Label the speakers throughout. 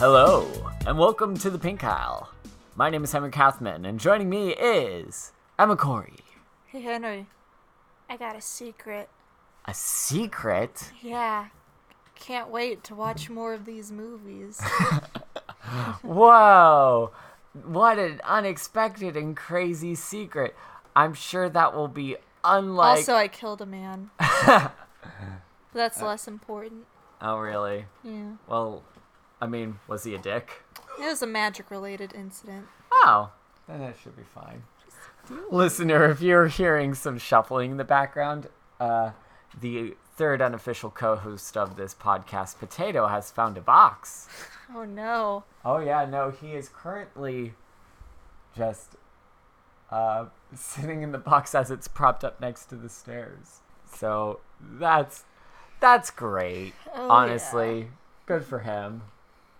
Speaker 1: Hello, and welcome to the Pink Aisle. My name is Henry Kathman, and joining me is Emma Corry.
Speaker 2: Hey Henry, I got a secret.
Speaker 1: A secret?
Speaker 2: Yeah, can't wait to watch more of these movies.
Speaker 1: Whoa! What an unexpected and crazy secret. I'm sure that will be unlike.
Speaker 2: also, I killed a man. That's uh, less important.
Speaker 1: oh, really?
Speaker 2: Yeah,
Speaker 1: Well, I mean, was he a dick?
Speaker 2: it was a magic-related incident.
Speaker 1: Oh, then that should be fine. Listener, if you're hearing some shuffling in the background, uh, the third unofficial co-host of this podcast, Potato, has found a box.
Speaker 2: Oh no!
Speaker 1: Oh yeah, no, he is currently just uh, sitting in the box as it's propped up next to the stairs. So that's that's great.
Speaker 2: Oh,
Speaker 1: honestly, good for him.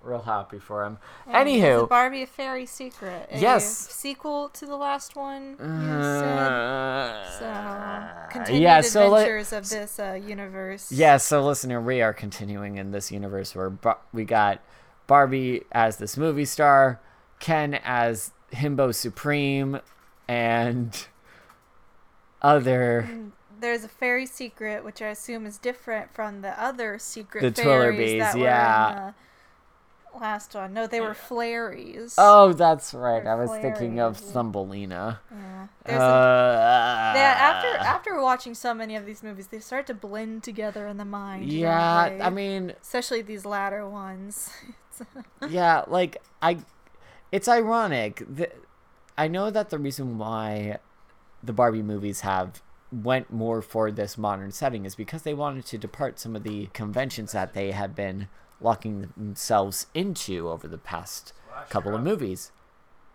Speaker 1: Real happy for him.
Speaker 2: And
Speaker 1: Anywho,
Speaker 2: Barbie a fairy secret? A
Speaker 1: Yes.
Speaker 2: Sequel to the last one. You
Speaker 1: Uh,
Speaker 2: said. So continued
Speaker 1: yeah, so
Speaker 2: adventures of this uh, universe.
Speaker 1: Yeah, so listener, we are continuing in this universe where Bar- we got Barbie as this movie star, Ken as Himbo Supreme, and other
Speaker 2: There's a fairy secret, which I assume is different from the other secret
Speaker 1: The
Speaker 2: fairies
Speaker 1: Twillerbees,
Speaker 2: that
Speaker 1: yeah.
Speaker 2: were in the last one. No, they were flairies.
Speaker 1: Oh, that's right. I
Speaker 2: They're
Speaker 1: was thinking of. Thumbelina.
Speaker 2: yeah.
Speaker 1: Uh,
Speaker 2: a, they, after after watching so many of these movies, they start to blend together in the mind.
Speaker 1: yeah,
Speaker 2: they?
Speaker 1: I mean,
Speaker 2: especially these latter ones.
Speaker 1: yeah, like I, it's ironic. that I know that the reason why the Barbie movies have went more for this modern setting is because they wanted to depart some of the conventions that they had been locking themselves into over the past couple of movies.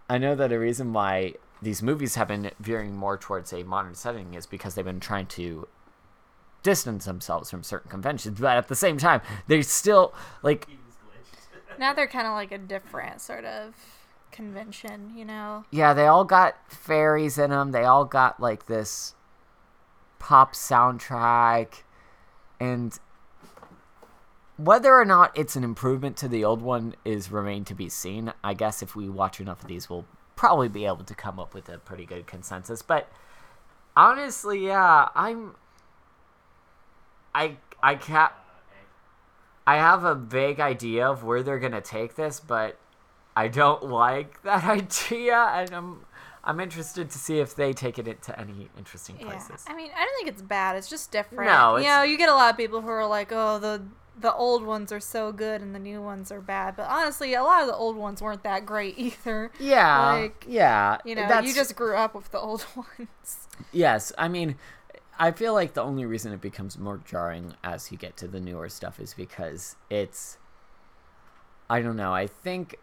Speaker 1: I know that a reason why these movies have been veering more towards a modern setting is because they've been trying to distance themselves from certain conventions, but at the same time, they still like
Speaker 2: now they're kind of like a different sort of convention, you know.
Speaker 1: Yeah, they all got fairies in them. They all got like this pop soundtrack. And whether or not it's an improvement to the old one is remain to be seen. I guess if we watch enough of these, we'll probably be able to come up with a pretty good consensus. But honestly, yeah, I'm. I I can't. I have a vague idea of where they're gonna take this, but I don't like that idea, and I'm I'm interested to see if they take it into any interesting
Speaker 2: Yeah,
Speaker 1: places.
Speaker 2: I mean, I don't think it's bad. It's just different.
Speaker 1: No,
Speaker 2: you know, you get a lot of people who are like, "Oh, the the old ones are so good and the new ones are bad." But honestly, a lot of the old ones weren't that great either.
Speaker 1: Yeah,
Speaker 2: Like,
Speaker 1: yeah.
Speaker 2: You know,
Speaker 1: that's,
Speaker 2: you just grew up with the old ones.
Speaker 1: yes. I mean, I feel like the only reason it becomes more jarring as you get to the newer stuff is because it's. I don't know. I think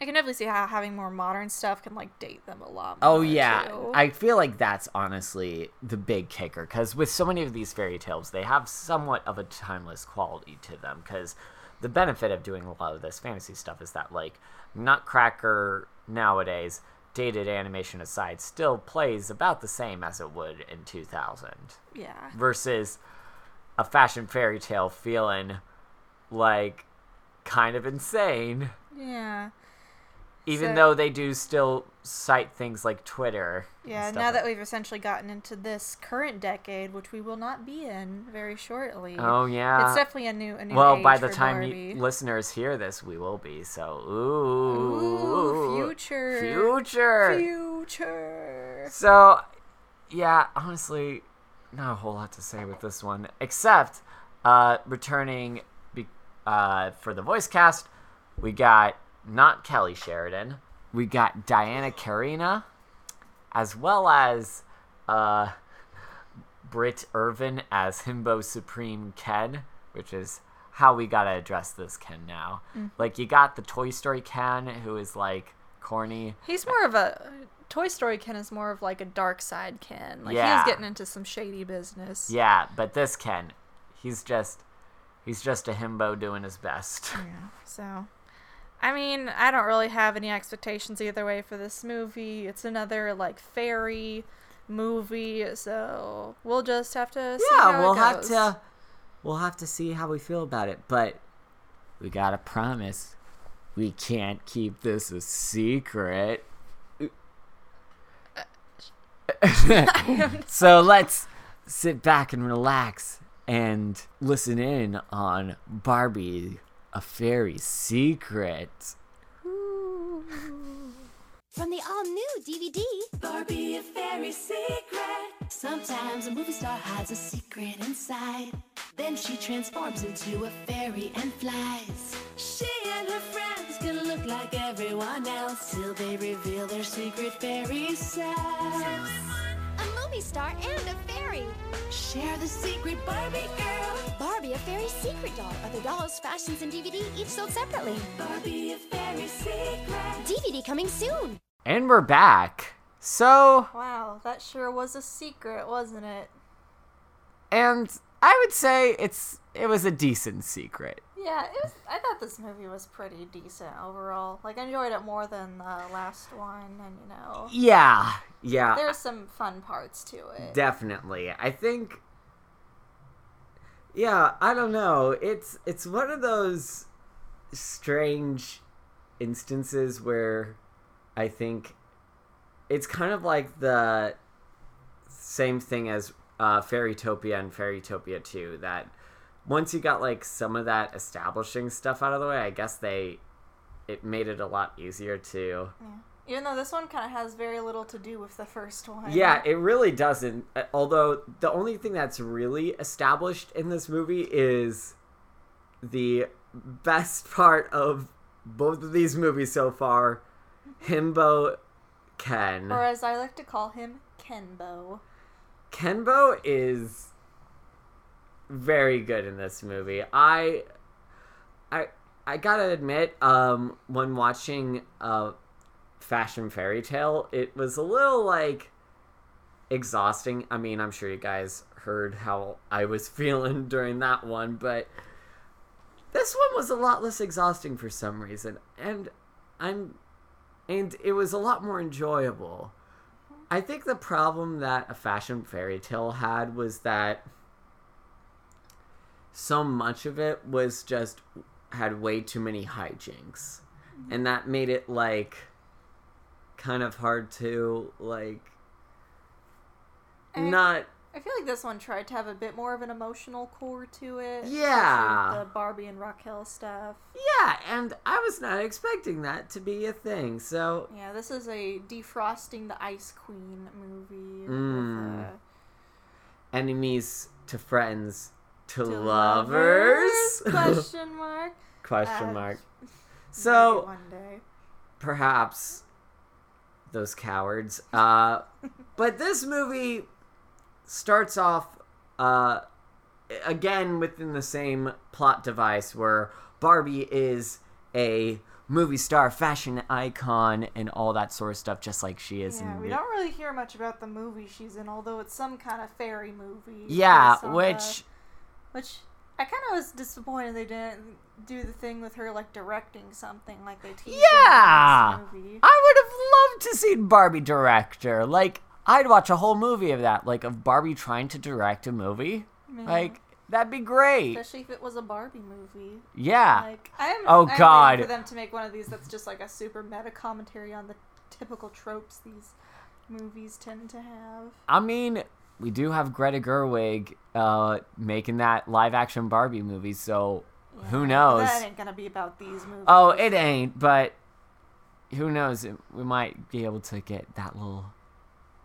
Speaker 2: I can definitely see how having more modern stuff can like date them a lot. Oh, more
Speaker 1: Oh yeah,
Speaker 2: too.
Speaker 1: I feel like that's honestly the big kicker because with so many of these fairy tales, they have somewhat of a timeless quality to them. Because the benefit of doing a lot of this fantasy stuff is that like Nutcracker nowadays, dated animation aside, still plays about the same as it would in 2000
Speaker 2: yeah.
Speaker 1: versus a fashion fairy tale feeling like kind of insane
Speaker 2: Yeah.
Speaker 1: Even
Speaker 2: So-
Speaker 1: though they do still cite things like Twitter.
Speaker 2: Yeah, now
Speaker 1: like-
Speaker 2: that we've essentially gotten into this current decade, which we will not be in very shortly.
Speaker 1: Oh yeah.
Speaker 2: It's definitely a new a new
Speaker 1: well, by the time you, listeners hear this, we will be. So,
Speaker 2: Ooh,
Speaker 1: ooh,
Speaker 2: future.
Speaker 1: future.
Speaker 2: Future.
Speaker 1: So, yeah, honestly, not a whole lot to say with this one, except uh, returning be- uh, for the voice cast, we got not Kelly Sheridan, we got Diana Kaarina, as well as uh, Britt Irvin as Himbo Supreme Ken, which is how we gotta address this Ken now. Like, you got the Toy Story Ken, who is like corny.
Speaker 2: He's more of a Toy Story Ken is more of like a dark side Ken. Like
Speaker 1: Yeah.
Speaker 2: he's getting into some shady business.
Speaker 1: Yeah, but this Ken, he's just he's just a himbo doing his best.
Speaker 2: Yeah, So, I mean, I don't really have any expectations either way for this movie. It's another like fairy movie, so we'll just have to see
Speaker 1: yeah, we'll have to we'll have to see how we feel about it, but we got to promise we can't keep this a secret. so let's sit back and relax and listen in on Barbie, a fairy secret.
Speaker 3: From the all new DVD,
Speaker 4: Barbie, a fairy secret.
Speaker 3: sometimes a movie star hides a secret inside. Then she transforms into a fairy and flies.
Speaker 4: She and her friends can look like everyone else
Speaker 3: Till they reveal their secret fairy selves.
Speaker 5: A movie star and a fairy.
Speaker 3: Share the secret
Speaker 4: Barbie girl,
Speaker 5: Barbie, a fairy secret doll. Other dolls, fashions, and DVD each sold separately.
Speaker 4: Barbie, a fairy secret.
Speaker 5: DVD coming soon.
Speaker 1: And we're back. So,
Speaker 2: Wow, that sure was a secret, wasn't it?
Speaker 1: and I would say it's it was a decent secret.
Speaker 2: Yeah, it was. I thought this movie was pretty decent overall. Like, I enjoyed it more than the last one, and you know,
Speaker 1: Yeah, yeah.
Speaker 2: there's some fun parts to it.
Speaker 1: Definitely. I think Yeah, I don't know. It's it's one of those strange instances where I think it's kind of like the same thing as uh, Fairytopia and Fairytopia 2 that once you got like some of that establishing stuff out of the way, I guess they it made it a lot easier to Yeah.
Speaker 2: Even though this one kind of has very little to do with the first one.
Speaker 1: Yeah, it really doesn't. Uh, Although the only thing that's really established in this movie is the best part of both of these movies so far, Himbo Ken.
Speaker 2: Or as I like to call him, Kenbo.
Speaker 1: Kenbo is very good in this movie. I I I gotta admit, um, when watching uh Fashion Fairy Tale, it was a little like exhausting. I mean, I'm sure you guys heard how I was feeling during that one, but this one was a lot less exhausting for some reason. And I'm and it was a lot more enjoyable. I think the problem that a fashion fairy tale had was that so much of it was just had way too many hijinks. And that made it like kind of hard to like
Speaker 2: I-
Speaker 1: not
Speaker 2: I feel like this one tried to have a bit more of an emotional core to it.
Speaker 1: Yeah.
Speaker 2: The Barbie and Raquelle stuff.
Speaker 1: yeah, and I was not expecting that to be a thing. So
Speaker 2: Yeah, this is a defrosting the Ice Queen movie.
Speaker 1: Mm.
Speaker 2: With, uh,
Speaker 1: enemies to friends to,
Speaker 2: to
Speaker 1: lovers?
Speaker 2: Question mark.
Speaker 1: Question
Speaker 2: Uh,
Speaker 1: mark.
Speaker 2: Maybe
Speaker 1: So
Speaker 2: one day.
Speaker 1: perhaps those cowards. Uh, but this movie starts off uh, again within the same plot device where Barbie is a movie star, fashion icon, and all that sort of stuff, just like she is
Speaker 2: Yeah,
Speaker 1: in
Speaker 2: we don't really hear much about the movie she's in, although it's some kind of fairy movie.
Speaker 1: Yeah, which
Speaker 2: which I kind of was disappointed they didn't do the thing with her like directing something like they teased.
Speaker 1: Yeah!
Speaker 2: in this movie.
Speaker 1: I would have loved to see Barbie director. Like, I'd watch a whole movie of that, like of Barbie trying to direct a movie.
Speaker 2: Yeah.
Speaker 1: Like, that'd be great.
Speaker 2: Especially if it was a Barbie movie.
Speaker 1: Yeah.
Speaker 2: Like I am.
Speaker 1: Oh,
Speaker 2: I'm
Speaker 1: God.
Speaker 2: for them to make one of these that's just like a super meta commentary on the typical tropes these movies tend to have.
Speaker 1: I mean, we do have Greta Gerwig uh, making that live action Barbie movie, so who knows?
Speaker 2: That ain't gonna be about these movies.
Speaker 1: Oh, it ain't, but who knows? We might be able to get that little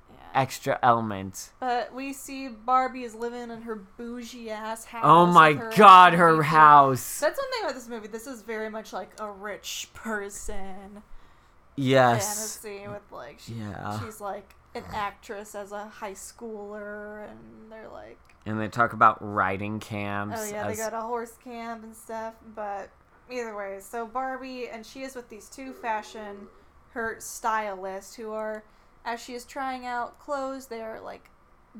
Speaker 2: Yeah.
Speaker 1: extra element.
Speaker 2: But we see Barbie is living in her bougie ass house.
Speaker 1: Oh my
Speaker 2: her
Speaker 1: god, her
Speaker 2: doll.
Speaker 1: house.
Speaker 2: That's one thing about this movie. This is very much like a rich person
Speaker 1: Yes.
Speaker 2: fantasy with like she,
Speaker 1: Yeah.
Speaker 2: she's like an actress as a high schooler, and they're like,
Speaker 1: And they talk about riding camps.
Speaker 2: oh yeah, they
Speaker 1: as-
Speaker 2: go to horse camp and stuff. But either way, so Barbie and she is with these two fashion her stylists who are as she is trying out clothes, they are like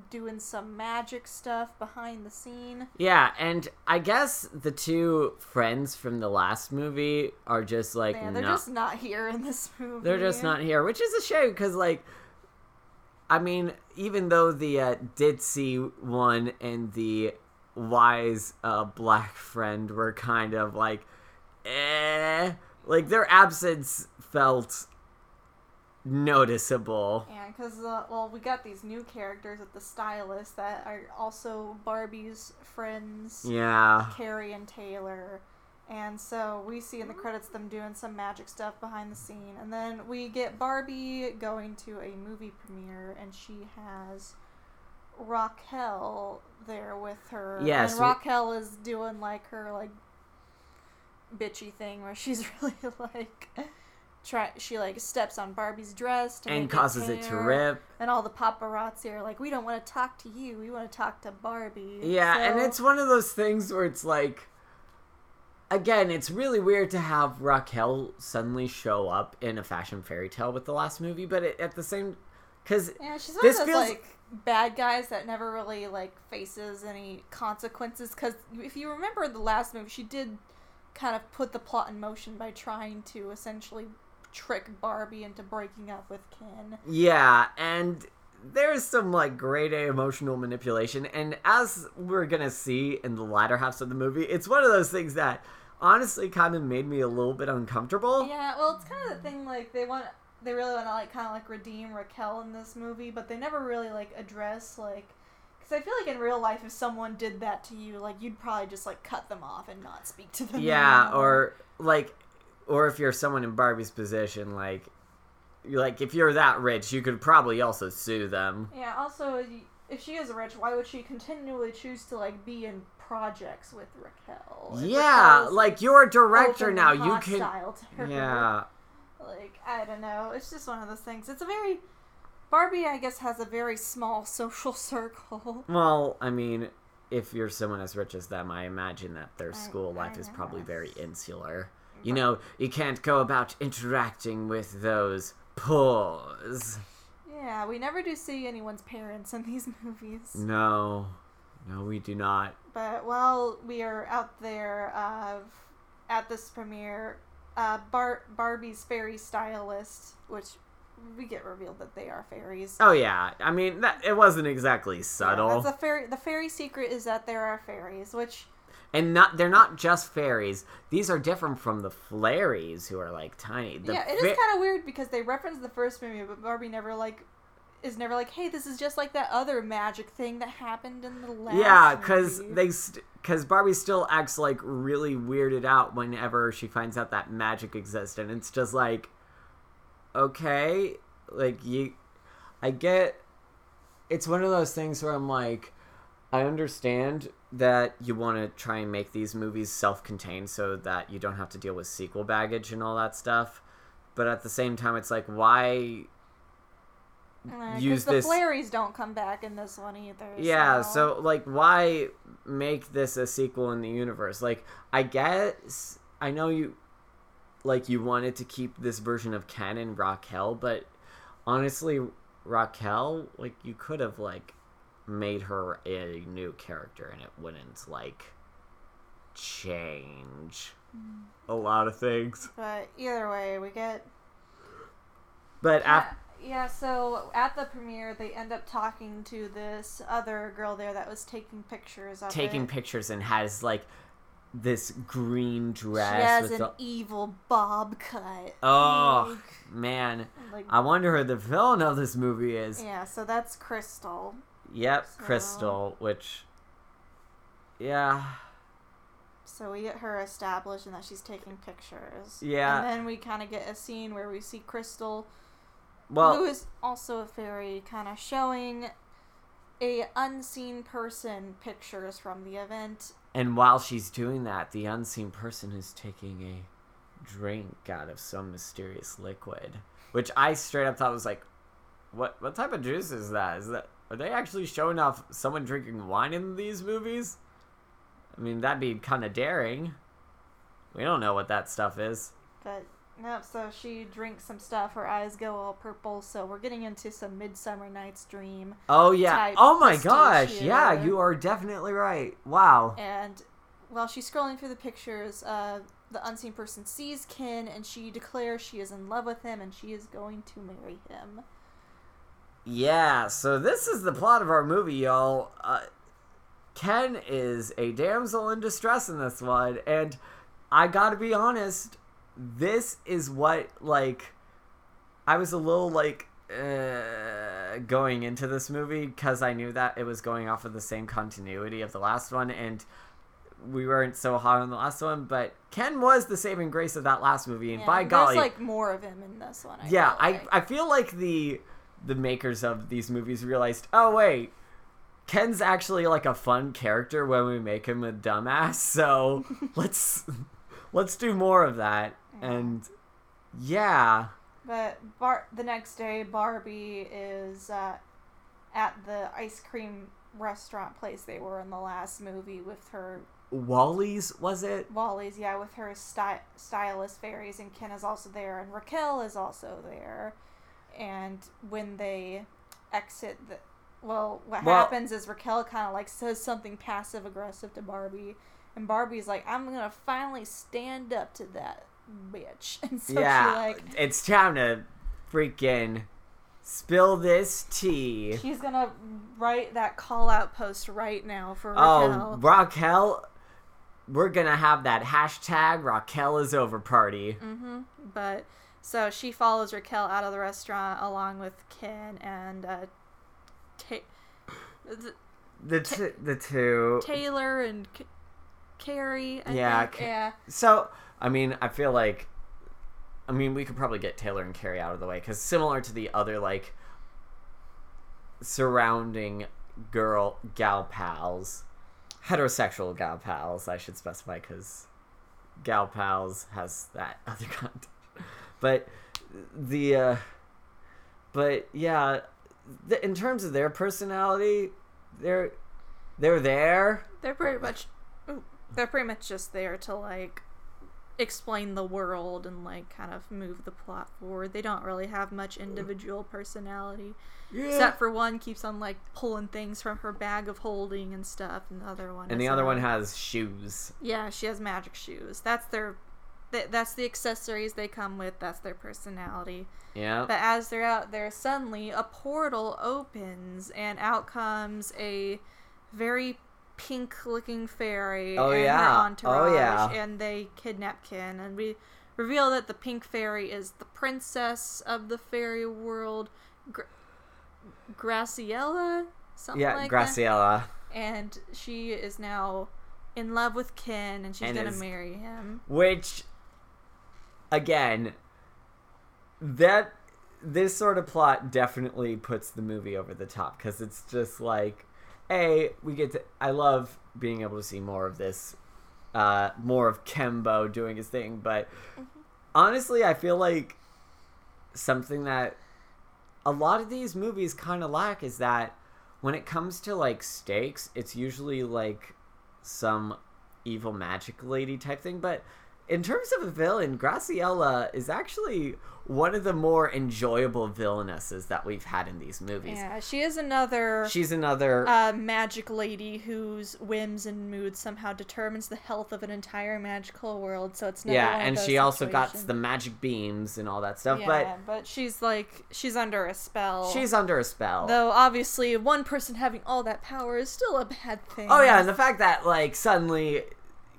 Speaker 2: doing some magic stuff behind the scene.
Speaker 1: Yeah, and I guess the two friends from the last movie are just like
Speaker 2: Man, they're
Speaker 1: no-
Speaker 2: just not here in this movie.
Speaker 1: They're just not here, which is a shame because, like, I mean, even though the uh, ditzy one and the wise uh, black friend were kind of like, eh, Like their absence felt noticeable.
Speaker 2: Yeah, because uh, well, we got these new characters at the stylist that are also Barbie's friends,
Speaker 1: Yeah.
Speaker 2: Carrie and Taylor. And so we see in the credits them doing some magic stuff behind the scene. And then we get Barbie going to a movie premiere, and she has Raquelle there with her.
Speaker 1: Yes,
Speaker 2: And Raquel is doing like her like bitchy thing where she's really like try she like steps on Barbie's dress
Speaker 1: And causes it to rip.
Speaker 2: And all the paparazzi are like, we don't want to talk to you. We want to talk to Barbie.
Speaker 1: Yeah, and it's one of those things where it's like again, it's really weird to have Raquelle suddenly show up in a fashion fairy tale with the last movie, but it, at the same cuz
Speaker 2: Yeah, she's one
Speaker 1: This
Speaker 2: of those
Speaker 1: feels-
Speaker 2: like bad guys that never really like faces any consequences. Because if you remember the last movie, she did kind of put the plot in motion by trying to essentially trick Barbie into breaking up with Ken.
Speaker 1: Yeah, and there's some like grade A emotional manipulation, and as we're gonna see in the latter halves of the movie, it's one of those things that honestly kind of made me a little bit uncomfortable.
Speaker 2: Yeah, well, it's kind of the thing. Like they want, they really want to like kind of like redeem Raquelle in this movie, but they never really like address like. Because I feel like in real life, if someone did that to you, like you'd probably just like cut them off and not speak to them.
Speaker 1: Yeah,
Speaker 2: anymore.
Speaker 1: or like, or if you're someone in Barbie's position, like, like if you're that rich, you could probably also sue them.
Speaker 2: Yeah. Also, if she is rich, why would she continually choose to like be in projects with Raquelle? If
Speaker 1: Yeah,
Speaker 2: Raquelle's
Speaker 1: like you're a director now. You can.
Speaker 2: her.
Speaker 1: Yeah.
Speaker 2: Like I don't know. It's just one of those things. It's a very Barbie, I guess, has a very small social circle.
Speaker 1: Well, I mean, if you're someone as rich as them, I imagine that their
Speaker 2: I-
Speaker 1: school life
Speaker 2: I
Speaker 1: is probably very insular. You know, you can't go about interacting with those poors.
Speaker 2: Yeah, we never do see anyone's parents in these movies.
Speaker 1: No, no, we do not.
Speaker 2: But while we are out there uh, at this premiere, uh, Bar- Barbie's fairy stylist, which we get revealed that they are fairies.
Speaker 1: Oh yeah, I mean that it wasn't exactly
Speaker 2: Yeah,
Speaker 1: subtle,
Speaker 2: that's a fairy. The fairy secret is that there are fairies, which
Speaker 1: and not they're not just fairies. These are different from the fairies who are like tiny. The
Speaker 2: yeah, it is
Speaker 1: fa-
Speaker 2: kind of weird because they reference the first movie, but Barbie never like is never like, hey, this is just like that other magic thing that happened in the last.
Speaker 1: Yeah, because they because Barbie still acts like really weirded out whenever she finds out that magic exists, and it's just like, okay, like you, I get. It's one of those things where I'm like, I understand that you want to try and make these movies self-contained so that you don't have to deal with sequel baggage and all that stuff, but at the same time, it's like why
Speaker 2: Uh,
Speaker 1: use
Speaker 2: the
Speaker 1: this-
Speaker 2: don't come back in this one either.
Speaker 1: Yeah, so like why make this a sequel in the universe? Like I guess I know you like you wanted to keep this version of Ken and Raquelle, but honestly Raquelle, like you could have like made her a new character and it wouldn't like change a lot of things.
Speaker 2: But either way, we get
Speaker 1: But
Speaker 2: yeah,
Speaker 1: af-
Speaker 2: yeah. So at the premiere, they end up talking to this other girl there that was taking pictures of
Speaker 1: taking
Speaker 2: it.
Speaker 1: pictures and has like this green dress.
Speaker 2: She has
Speaker 1: with
Speaker 2: an
Speaker 1: the
Speaker 2: evil bob cut.
Speaker 1: Oh man,
Speaker 2: Like,
Speaker 1: I wonder who the villain of this movie is.
Speaker 2: yeah. So that's Crystal.
Speaker 1: Yep,
Speaker 2: So-
Speaker 1: Crystal, which yeah,
Speaker 2: So we get her established and that she's taking pictures.
Speaker 1: Yeah.
Speaker 2: And then we kind of get a scene where we see Crystal, who
Speaker 1: well,
Speaker 2: is also a fairy, kind of showing a unseen person pictures from the event.
Speaker 1: and while she's doing that, the unseen person is taking a drink out of some mysterious liquid, which I straight up thought was like, what what type of juice is that? Is that are they actually showing off someone drinking wine in these movies? I mean, that'd be kind of daring. We don't know what that stuff is.
Speaker 2: But no, so she drinks some stuff. Her eyes go all purple. So we're getting into some Midsummer Night's Dream.
Speaker 1: Oh yeah. Oh my gosh. Yeah, you are definitely right. Wow.
Speaker 2: And while she's scrolling through the pictures, uh, the unseen person sees Ken, and she declares she is in love with him, and she is going to marry him.
Speaker 1: Yeah, so this is the plot of our movie, y'all. Uh, Ken is a damsel in distress in this one, and I gotta be honest, this is what like I was a little like uh, going into this movie because I knew that it was going off of the same continuity of the last one, and we weren't so hot on the last one. But Ken was the saving grace of that last movie, and
Speaker 2: Yeah,
Speaker 1: by
Speaker 2: there's
Speaker 1: golly,
Speaker 2: like more of him in this one. I
Speaker 1: yeah,
Speaker 2: felt
Speaker 1: I. I feel like the the makers of these movies realized, oh wait, Ken's actually like a fun character when we make him a dumbass. So let's let's do more of that. And yeah,
Speaker 2: But Bar- the next day, Barbie is uh, at the ice cream restaurant place they were in the last movie with her
Speaker 1: Wally's was it?
Speaker 2: Wally's, yeah, with her sty- stylist fairies, and Ken is also there, and Raquelle is also there. And when they exit the, well, what
Speaker 1: Well-
Speaker 2: happens is Raquelle kind of like says something passive aggressive to Barbie, and Barbie's like, "I'm gonna finally stand up to that bitch," and so
Speaker 1: yeah,
Speaker 2: she like
Speaker 1: it's time to freaking spill this tea.
Speaker 2: she's gonna write that call out post right now for
Speaker 1: Oh,
Speaker 2: Raquelle.
Speaker 1: Raquelle, we're gonna have that hashtag Raquelle is over party.
Speaker 2: Mm-hmm. But so she follows Raquelle out of the restaurant along with Ken and uh, Ta- th-
Speaker 1: The t- the two.
Speaker 2: Taylor and K- Carrie. I
Speaker 1: Yeah,
Speaker 2: think.
Speaker 1: Ca-
Speaker 2: yeah.
Speaker 1: So, I mean, I feel like, I mean, we could probably get Taylor and Carrie out of the way because similar to the other like surrounding girl gal pals, heterosexual gal pals, I should specify because gal pals has that other content. But the, uh, but yeah, th- in terms of their personality, they're they're there.
Speaker 2: They're pretty much. They're pretty much just there to like explain the world and like kind of move the plot forward. They don't really have much individual personality. Yeah. Except for one keeps on like pulling things from her bag of holding and stuff, and the other one.
Speaker 1: and the other
Speaker 2: uh,
Speaker 1: one has shoes.
Speaker 2: Yeah, she has magic shoes. That's their. Th- That's the accessories they come with. That's their personality.
Speaker 1: Yeah.
Speaker 2: But as they're out there, suddenly a portal opens, and out comes a very pink-looking fairy
Speaker 1: Oh,
Speaker 2: and
Speaker 1: yeah.
Speaker 2: her
Speaker 1: Oh,
Speaker 2: entourage,
Speaker 1: yeah.
Speaker 2: and they kidnap Ken, and we reveal that the pink fairy is the princess of the fairy world, Gra- Graciella, something
Speaker 1: yeah,
Speaker 2: like that
Speaker 1: Graciella.
Speaker 2: and she is now in love with Ken, and she's
Speaker 1: And
Speaker 2: gonna marry him.
Speaker 1: Which, again, that this sort of plot definitely puts the movie over the top because it's just like, a we get to. I love being able to see more of this, uh, more of Kenbo doing his thing. But honestly, I feel like something that a lot of these movies kind of lack is that when it comes to like stakes, it's usually like some evil magic lady type thing. But in terms of a villain, Graciella is actually one of the more enjoyable villainesses that we've had in these movies.
Speaker 2: Yeah, she is another
Speaker 1: She's another.
Speaker 2: uh, magic lady whose whims and moods somehow determines the health of an entire magical world. So it's
Speaker 1: yeah, and she also got the magic beams and all that stuff.
Speaker 2: yeah, but she's like she's under a spell.
Speaker 1: she's under a spell.
Speaker 2: though obviously one person having all that power is still a bad thing.
Speaker 1: Oh yeah, and the fact that like suddenly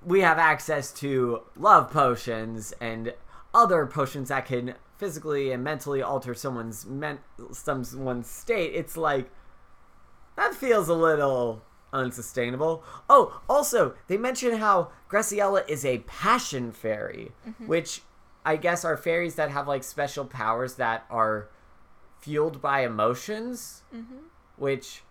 Speaker 1: we have access to love potions and other potions that can physically and mentally alter someone's men- someone's state, it's like that feels a little unsustainable. Oh, also, they mention how Graciella is a passion fairy, mm-hmm. which I guess are fairies that have like special powers that are fueled by emotions, mm-hmm. which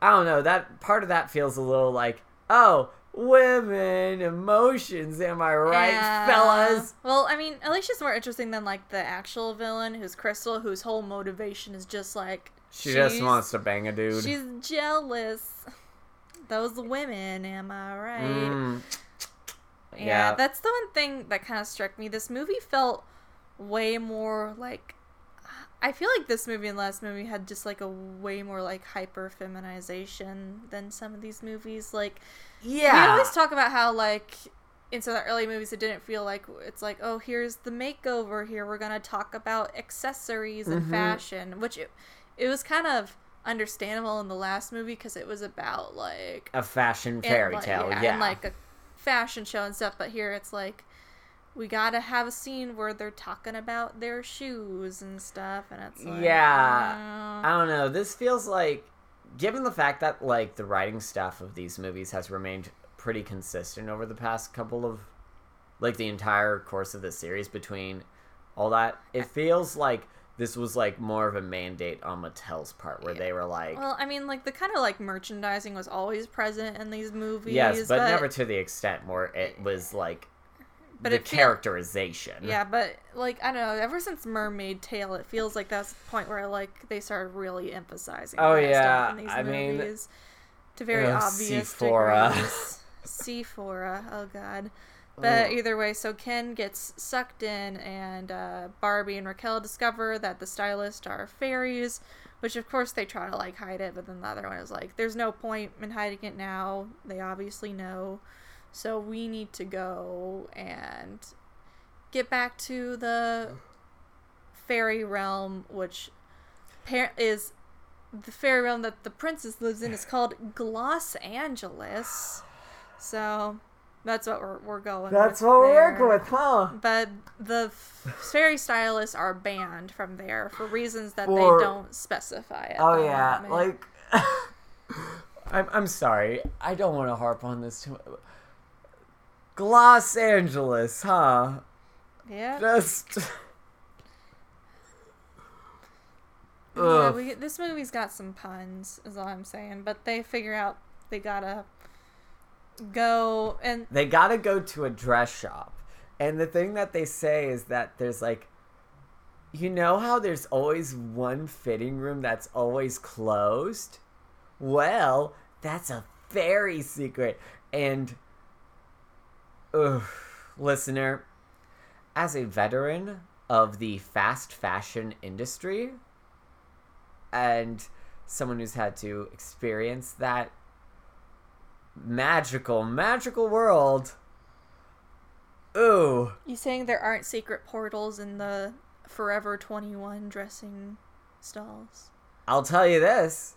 Speaker 1: I don't know. That part of that feels a little like, oh, women, emotions. Am I right,
Speaker 2: Yeah.
Speaker 1: fellas?
Speaker 2: Well, I mean, at least she's more interesting than like the actual villain, who's Crystal, whose whole motivation is just like
Speaker 1: She just wants to bang a dude.
Speaker 2: She's jealous. Those women, am I right?
Speaker 1: Mm,
Speaker 2: yeah,
Speaker 1: yeah.
Speaker 2: that's the one thing that kind of struck me. This movie felt way more like. I feel like this movie and last movie had just like a way more like hyper feminization than some of these movies. Like
Speaker 1: yeah.
Speaker 2: we always talk about how like in some of the early movies it didn't feel like it's like oh here's the makeover here we're gonna talk about accessories and
Speaker 1: Mhm.
Speaker 2: fashion which it, it was kind of understandable in the last movie because it was about like
Speaker 1: a fashion
Speaker 2: and,
Speaker 1: fairy
Speaker 2: like,
Speaker 1: tale.
Speaker 2: yeah,
Speaker 1: Yeah.
Speaker 2: and like a fashion show and stuff but here it's like we gotta have a scene where they're talking about their shoes and stuff, and it's like,
Speaker 1: Yeah.
Speaker 2: uh,
Speaker 1: I don't know. This feels like, given the fact that like the writing staff of these movies has remained pretty consistent over the past couple of, like the entire course of the series between all that, it feels like this was like more of a mandate on Mattel's part, where they were like,
Speaker 2: Well, I mean, like the kind of like merchandising was always present in these movies.
Speaker 1: yes, but, never to the extent where it was like
Speaker 2: But
Speaker 1: the characterization.
Speaker 2: Yeah, but like I don't know. Ever since Mermaid Tale, it feels like that's the point where like they started really emphasizing.
Speaker 1: Oh, yeah,
Speaker 2: stuff in these
Speaker 1: I mean,
Speaker 2: movies to very
Speaker 1: ugh,
Speaker 2: obvious
Speaker 1: Sephora.
Speaker 2: degrees. Sephora, oh god. But either way, so Ken gets sucked in, and uh, Barbie and Raquelle discover that the stylist are fairies, which of course they try to like hide it, but then the other one is like, "There's no point in hiding it now. They obviously know." So we need to go and get back to the fairy realm, which is the fairy realm that the princess lives in. is called Los Angeles. So that's what we're, we're going
Speaker 1: That's
Speaker 2: with
Speaker 1: what we're
Speaker 2: there.
Speaker 1: working with, huh?
Speaker 2: But the f- fairy stylists are banned from there for reasons that
Speaker 1: For-
Speaker 2: they don't specify. At
Speaker 1: Oh
Speaker 2: the
Speaker 1: yeah,
Speaker 2: moment.
Speaker 1: like I'm I'm sorry. I don't want to harp on this too much. Los Angeles, huh?
Speaker 2: yeah.
Speaker 1: Just
Speaker 2: Yeah, we, this movie's got some puns, is all I'm saying. But they figure out they gotta go and
Speaker 1: they got to go to a dress shop. And the thing that they say is that there's like you know how there's always one fitting room that's always closed? Well, that's a very secret. And ugh, listener, as a veteran of the fast fashion industry and someone who's had to experience that magical, magical world. Ooh.
Speaker 2: you saying there aren't secret portals in the Forever 21 dressing stalls.
Speaker 1: I'll tell you this.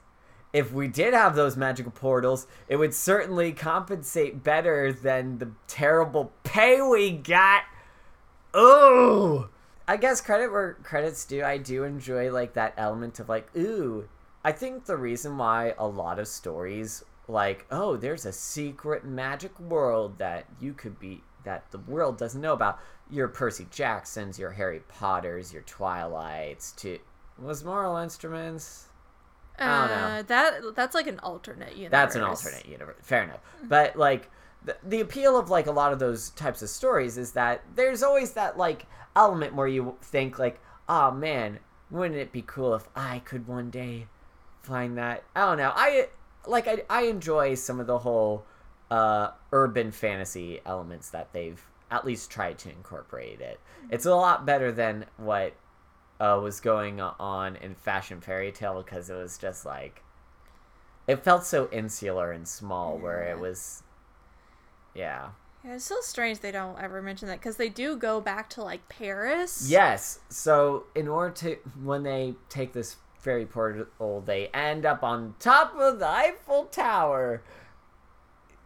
Speaker 1: If we did have those magical portals, it would certainly compensate better than the terrible pay we got. Ooh. I guess credit where credit's due. I do enjoy like that element of like, ooh. I think the reason why a lot of stories like, oh, there's a secret magic world that you could be that the world doesn't know about. Your Percy Jacksons, your Harry Potters, your Twilights, to was Mortal Instruments. I don't know.
Speaker 2: Uh, that that's like an alternate universe.
Speaker 1: That's an alternate universe. Fair enough. But like the, the appeal of like a lot of those types of stories is that there's always that like element where you think like, oh man, wouldn't it be cool if I could one day find that? I don't know. I like I I enjoy some of the whole uh urban fantasy elements that they've at least tried to incorporate it. It's a lot better than what uh, was going on in Fashion Fairy Tale because it was just like it felt so insular and small where it was yeah.
Speaker 2: Yeah, it's so strange they don't ever mention that because they do go back to like Paris.
Speaker 1: yes so in order to when they take this fairy portal they end up on top of the eiffel tower.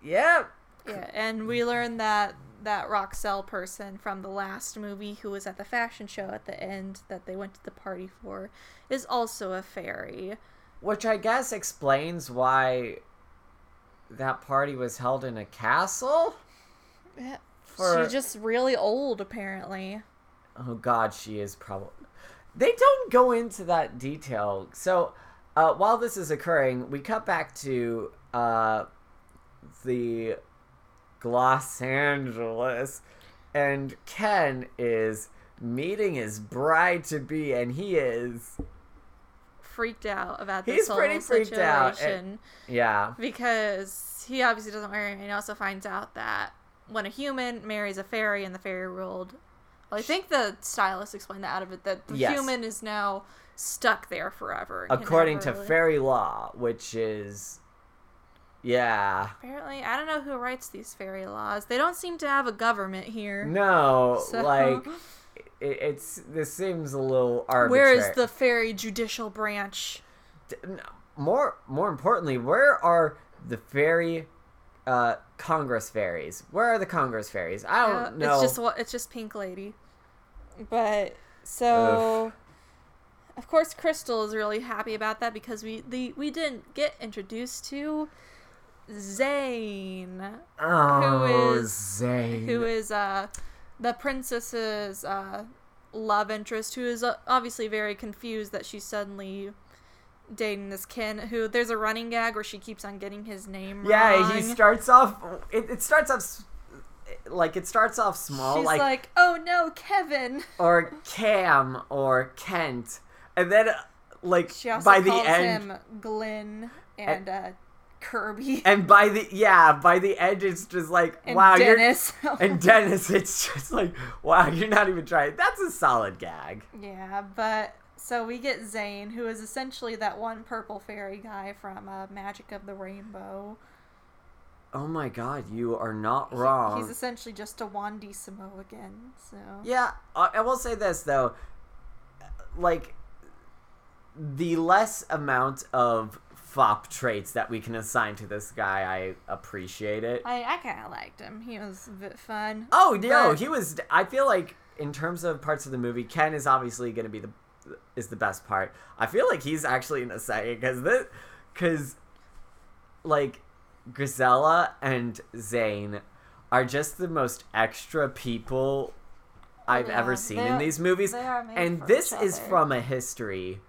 Speaker 1: Yep.
Speaker 2: Yeah, and we learned that that Roxelle person from the last movie who was at the fashion show at the end that they went to the party for is also a fairy.
Speaker 1: which i guess explains why that party was held in a castle
Speaker 2: Yeah.
Speaker 1: For-
Speaker 2: She's just really old apparently.
Speaker 1: Oh God, she is probably. They don't go into that detail. So, uh, while this is occurring, we cut back to uh, the Los Angeles, and Ken is meeting his bride to be, and he is
Speaker 2: Freaked out about this
Speaker 1: He's
Speaker 2: whole
Speaker 1: pretty freaked out, and-
Speaker 2: situation
Speaker 1: yeah,
Speaker 2: because he obviously doesn't marry and he also finds out that when a human marries a fairy in the fairy world well, I think the stylist explained that out of it that the
Speaker 1: Yes.
Speaker 2: human is now stuck there forever.
Speaker 1: according to
Speaker 2: really-
Speaker 1: fairy law, which is, yeah,
Speaker 2: Apparently, I don't know who writes these fairy laws. They don't seem to have a government here.
Speaker 1: no,
Speaker 2: So-
Speaker 1: like it, it's this seems a little arbitrary.
Speaker 2: Where is the fairy judicial branch?
Speaker 1: More more importantly, where are the fairy uh, Congress fairies. Where are the Congress fairies? I don't
Speaker 2: Yeah,
Speaker 1: know.
Speaker 2: It's just it's just Pink Lady. But so of course Crystal is really happy about that because we the we didn't get introduced to Zane,
Speaker 1: oh,
Speaker 2: is-
Speaker 1: Zane.
Speaker 2: who is uh the princess's uh love interest who is uh, obviously very confused that she's suddenly dating this Ken who there's a running gag where she keeps on getting his name
Speaker 1: yeah,
Speaker 2: wrong.
Speaker 1: he starts off. It, it starts off like it starts off small,
Speaker 2: She's
Speaker 1: like,
Speaker 2: like, "Oh no, Kevin."
Speaker 1: or Cam or Kent, and then like
Speaker 2: She also
Speaker 1: by the
Speaker 2: calls
Speaker 1: end,
Speaker 2: him Glenn and uh, Kirby
Speaker 1: and by the yeah, by the end, it's just like
Speaker 2: and
Speaker 1: wow,
Speaker 2: Dennis.
Speaker 1: you're and Dennis. It's just like wow, you're not even trying. That's a solid gag.
Speaker 2: yeah, but so we get Zane, who is essentially that one purple fairy guy from uh, Magic of the Rainbow.
Speaker 1: Oh my god, you are not
Speaker 2: He-
Speaker 1: wrong.
Speaker 2: he's essentially just a Wandissimo again. So
Speaker 1: Yeah, I, I will say this though, like the less amount of fop traits that we can assign to this guy, I appreciate it.
Speaker 2: I I kind of liked him. He was a bit fun.
Speaker 1: Oh no, he was. I feel like in terms of parts of the movie, Ken is obviously going to be the is the best part. I feel like he's actually in a second because this because like Graciella and Zane are just the most extra people I've
Speaker 2: Yeah,
Speaker 1: ever seen in these movies,
Speaker 2: they are made
Speaker 1: and this is from a history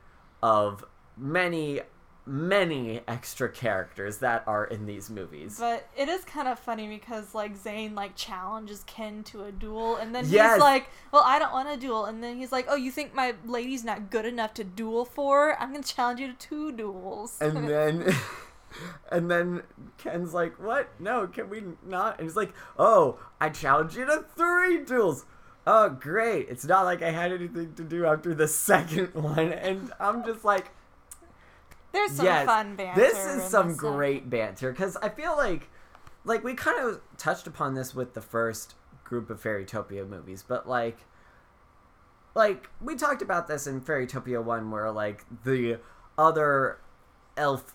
Speaker 1: of many many extra characters that are in these movies.
Speaker 2: But it is kind of funny because like Zane like challenges Ken to a duel, and then
Speaker 1: Yes.
Speaker 2: he's like, "Well, I don't want to duel," and then he's like, "Oh, you think my lady's not good enough to duel for? I'm gonna challenge you to two duels."
Speaker 1: and then and then Ken's like, "What? No, can we not?" And he's like, "Oh, I challenge you to three duels." Oh, great! It's not like I had anything to do after the second one, and I'm just like,
Speaker 2: There's some
Speaker 1: yes,
Speaker 2: fun banter.
Speaker 1: this is some
Speaker 2: this,
Speaker 1: great banter because I feel like, like we kind of touched upon this with the first group of Fairytopia movies, but like, like we talked about this in Fairytopia one, where like the other elf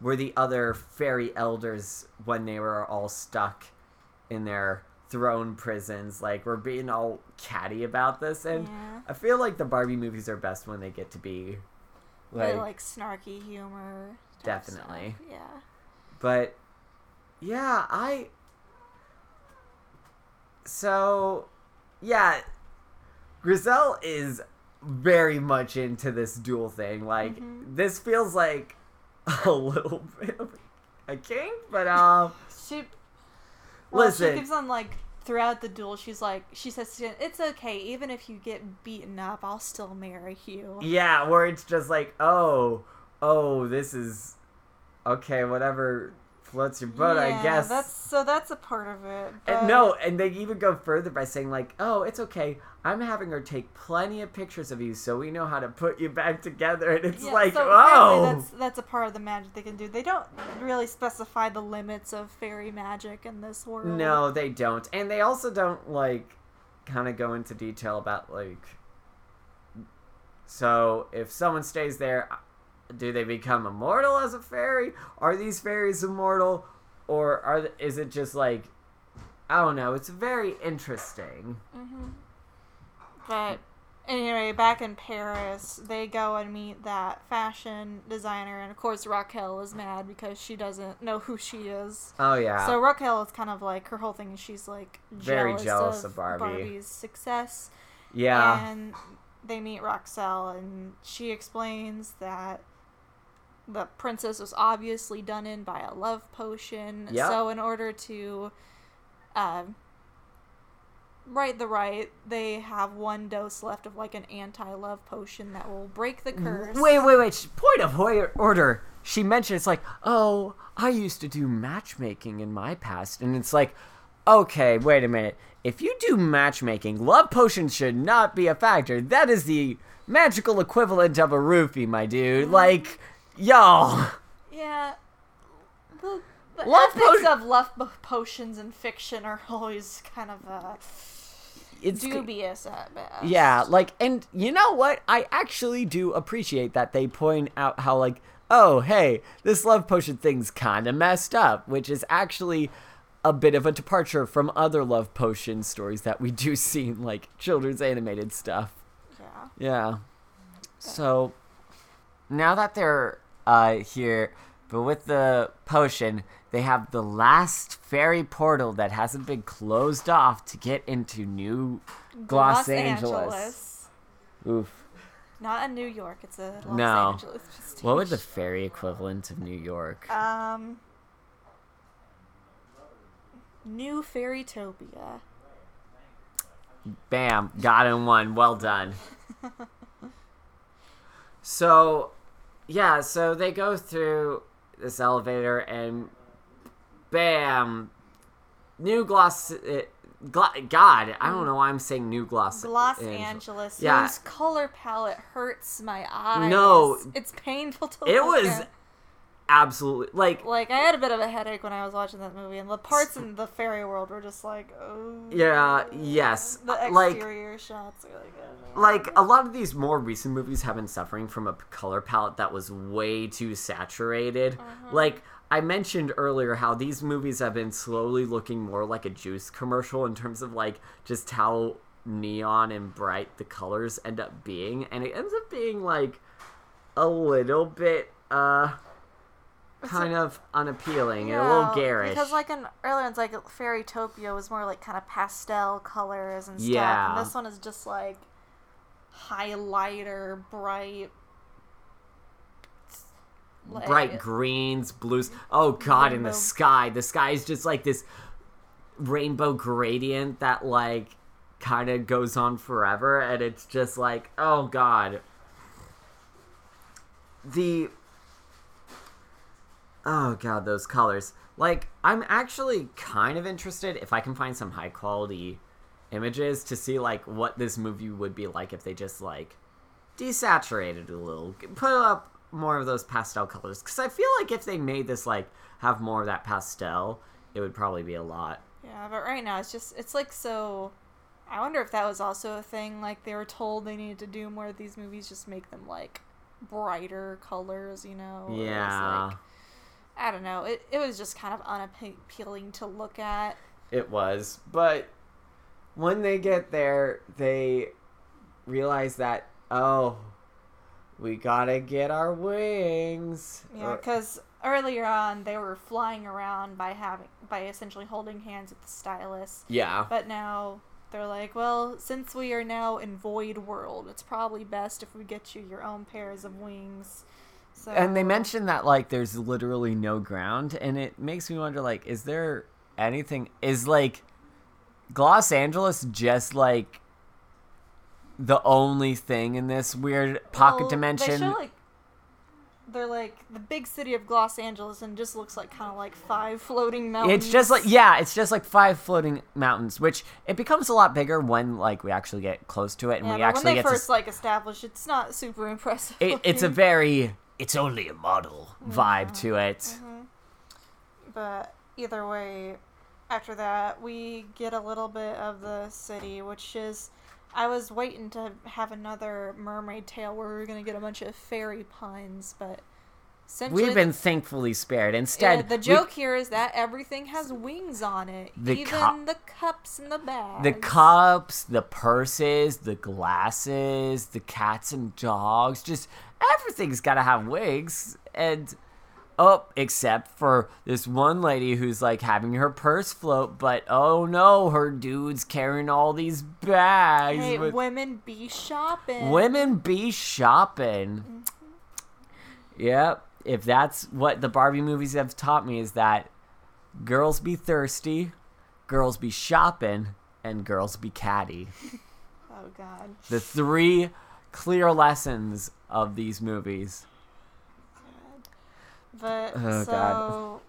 Speaker 1: were the other fairy elders when they were all stuck in their throne prisons. Like we're being all catty about this, and
Speaker 2: Yeah.
Speaker 1: I feel like the Barbie movies are best when they get to be like
Speaker 2: like snarky humor.
Speaker 1: Definitely.
Speaker 2: Yeah.
Speaker 1: But yeah, I so yeah, Grizel is very much into this duel thing. Like
Speaker 2: Mm-hmm.
Speaker 1: this feels like a little bit of a kink, but um
Speaker 2: She. Well,
Speaker 1: Listen.
Speaker 2: She keeps on like throughout the duel. She's like, she says, to "It's okay, even if you get beaten up, I'll still marry you."
Speaker 1: yeah, where it's just like, oh, oh, this is okay, whatever floats your boat, I guess.
Speaker 2: that's so. That's a part of it. But
Speaker 1: And no, and they even go further by saying like, "Oh, it's okay. I'm having her take plenty of pictures of you, so we know how to put you back together." And it's
Speaker 2: Yeah,
Speaker 1: like,
Speaker 2: so
Speaker 1: "Oh,
Speaker 2: that's that's a part of the magic they can do. They don't really specify the limits of fairy magic in this world.
Speaker 1: no, they don't." And they also don't like kind of go into detail about like, so if someone stays there, do they become immortal as a fairy? Are these fairies immortal, or are th- is it just like, I don't know. It's very interesting. Mm-hmm.
Speaker 2: But anyway, back in Paris, they go and meet that fashion designer, and of course Raquelle is mad because she doesn't know who she is.
Speaker 1: Oh yeah.
Speaker 2: So Raquelle is kind of like her whole thing is she's like
Speaker 1: Very
Speaker 2: jealous,
Speaker 1: jealous
Speaker 2: of,
Speaker 1: of Barbie.
Speaker 2: Barbie's success.
Speaker 1: yeah.
Speaker 2: And they meet Roxelle, and she explains that the princess was obviously done in by a love potion.
Speaker 1: Yep.
Speaker 2: So, in order to um, right the right, they have one dose left of like an anti love potion that will break the curse.
Speaker 1: Wait, wait, wait. Point of order. She mentioned it's like, oh, I used to do matchmaking in my past, and it's like, okay, wait a minute. If you do matchmaking, love potions should not be a factor. That is the magical equivalent of a roofie, my dude. Like, y'all.
Speaker 2: Yeah. The, the
Speaker 1: Love
Speaker 2: ethics
Speaker 1: po-
Speaker 2: of love po- potions in fiction are always kind of uh,
Speaker 1: It's
Speaker 2: dubious at best.
Speaker 1: Yeah, like, and you know what? I actually do appreciate that they point out how, like, oh, hey, this love potion thing's kind of messed up, which is actually a bit of a departure from other love potion stories that we do see in like children's animated stuff.
Speaker 2: Yeah.
Speaker 1: Yeah. So now that they're uh here, but with the potion, they have the last fairy portal that hasn't been closed off to get into New Los, Angeles. Oof.
Speaker 2: Not in New York. It's a Los
Speaker 1: No.
Speaker 2: Angeles. prestige.
Speaker 1: What would the fairy equivalent of New York?
Speaker 2: Um. New Fairytopia.
Speaker 1: Bam, got in one. Well done. so, yeah, so they go through this elevator and bam, New Gloss. Uh, Gla- God, I don't know why I'm saying New Gloss.
Speaker 2: Los
Speaker 1: Angeles.
Speaker 2: Angeles.
Speaker 1: Yeah.
Speaker 2: Whose color palette hurts my eyes.
Speaker 1: No.
Speaker 2: It's painful to look at.
Speaker 1: It
Speaker 2: look
Speaker 1: was
Speaker 2: at.
Speaker 1: Absolutely like
Speaker 2: Like, I had a bit of a headache when I was watching that movie, and the parts in the fairy world were just like, oh.
Speaker 1: yeah, yes,
Speaker 2: The
Speaker 1: uh, like
Speaker 2: shots are like, oh.
Speaker 1: like a lot of these more recent movies have been suffering from a color palette that was way too saturated.
Speaker 2: Uh-huh.
Speaker 1: Like I mentioned earlier how these movies have been slowly looking more like a juice commercial in terms of like just how neon and bright the colors end up being and it ends up being like a little bit uh kind of unappealing and a little garish.
Speaker 2: Because like in earlier ones, like Fairytopia was more like kind of pastel colors and stuff,
Speaker 1: Yeah.
Speaker 2: and this one is just like highlighter, bright, like-
Speaker 1: bright greens, blues. Oh god, in the sky, the sky is just like this rainbow gradient that like kind of goes on forever, and it's just like, oh god. The oh god, those colors. Like, I'm actually kind of interested if I can find some high quality images to see like what this movie would be like if they just like desaturated a little, put up more of those pastel colors. Because I feel like if they made this like have more of that pastel, it would probably be a lot.
Speaker 2: Yeah, but right now it's just it's like so. I wonder if that was also a thing. Like they were told they needed to do more of these movies, just make them like brighter colors, you know?
Speaker 1: Yeah,
Speaker 2: like- I don't know. It it was just kind of unappealing to look at.
Speaker 1: it was. But when they get there, they realize that oh, we gotta get our wings.
Speaker 2: Yeah, because earlier on they were flying around by having by essentially holding hands with the stylus,
Speaker 1: yeah.
Speaker 2: but now they're like, well, since we are now in Void World, it's probably best if we get you your own pairs of wings. So
Speaker 1: and they mentioned that like there's literally no ground and it makes me wonder like is there anything is like los angeles just like the only thing in this weird pocket
Speaker 2: Well,
Speaker 1: dimension
Speaker 2: They show like they're like the big city of Los Angeles, and just looks like kind of like five floating mountains.
Speaker 1: it's just like yeah it's just like five floating mountains which it becomes a lot bigger when like we actually get close to it and
Speaker 2: Yeah,
Speaker 1: we
Speaker 2: but when
Speaker 1: actually
Speaker 2: they
Speaker 1: get
Speaker 2: first
Speaker 1: s-
Speaker 2: like establish, it's not super impressive.
Speaker 1: it, it's a very it's only a model vibe to it
Speaker 2: Mm-hmm. But either way, after that, we get a little bit of the city, which is. I was waiting to have another mermaid tale where we were going to get a bunch of fairy puns, but.
Speaker 1: we've been thankfully spared instead
Speaker 2: the
Speaker 1: we-
Speaker 2: joke here is that everything has wings on it.
Speaker 1: The
Speaker 2: even
Speaker 1: cu-
Speaker 2: the cups and the bags.
Speaker 1: the cups, the purses, the glasses, the cats and dogs, just everything's got to have wigs. And oh, except for this one lady who's like having her purse float, but oh no, her dude's carrying all these bags.
Speaker 2: Hey,
Speaker 1: with-
Speaker 2: women be shopping.
Speaker 1: Women be shopping. Mm-hmm. Yep. If that's what the Barbie movies have taught me is that girls be thirsty, girls be shopping, and girls be catty.
Speaker 2: Oh God.
Speaker 1: The three clear lessons of these movies.
Speaker 2: But
Speaker 1: Oh,
Speaker 2: so
Speaker 1: God.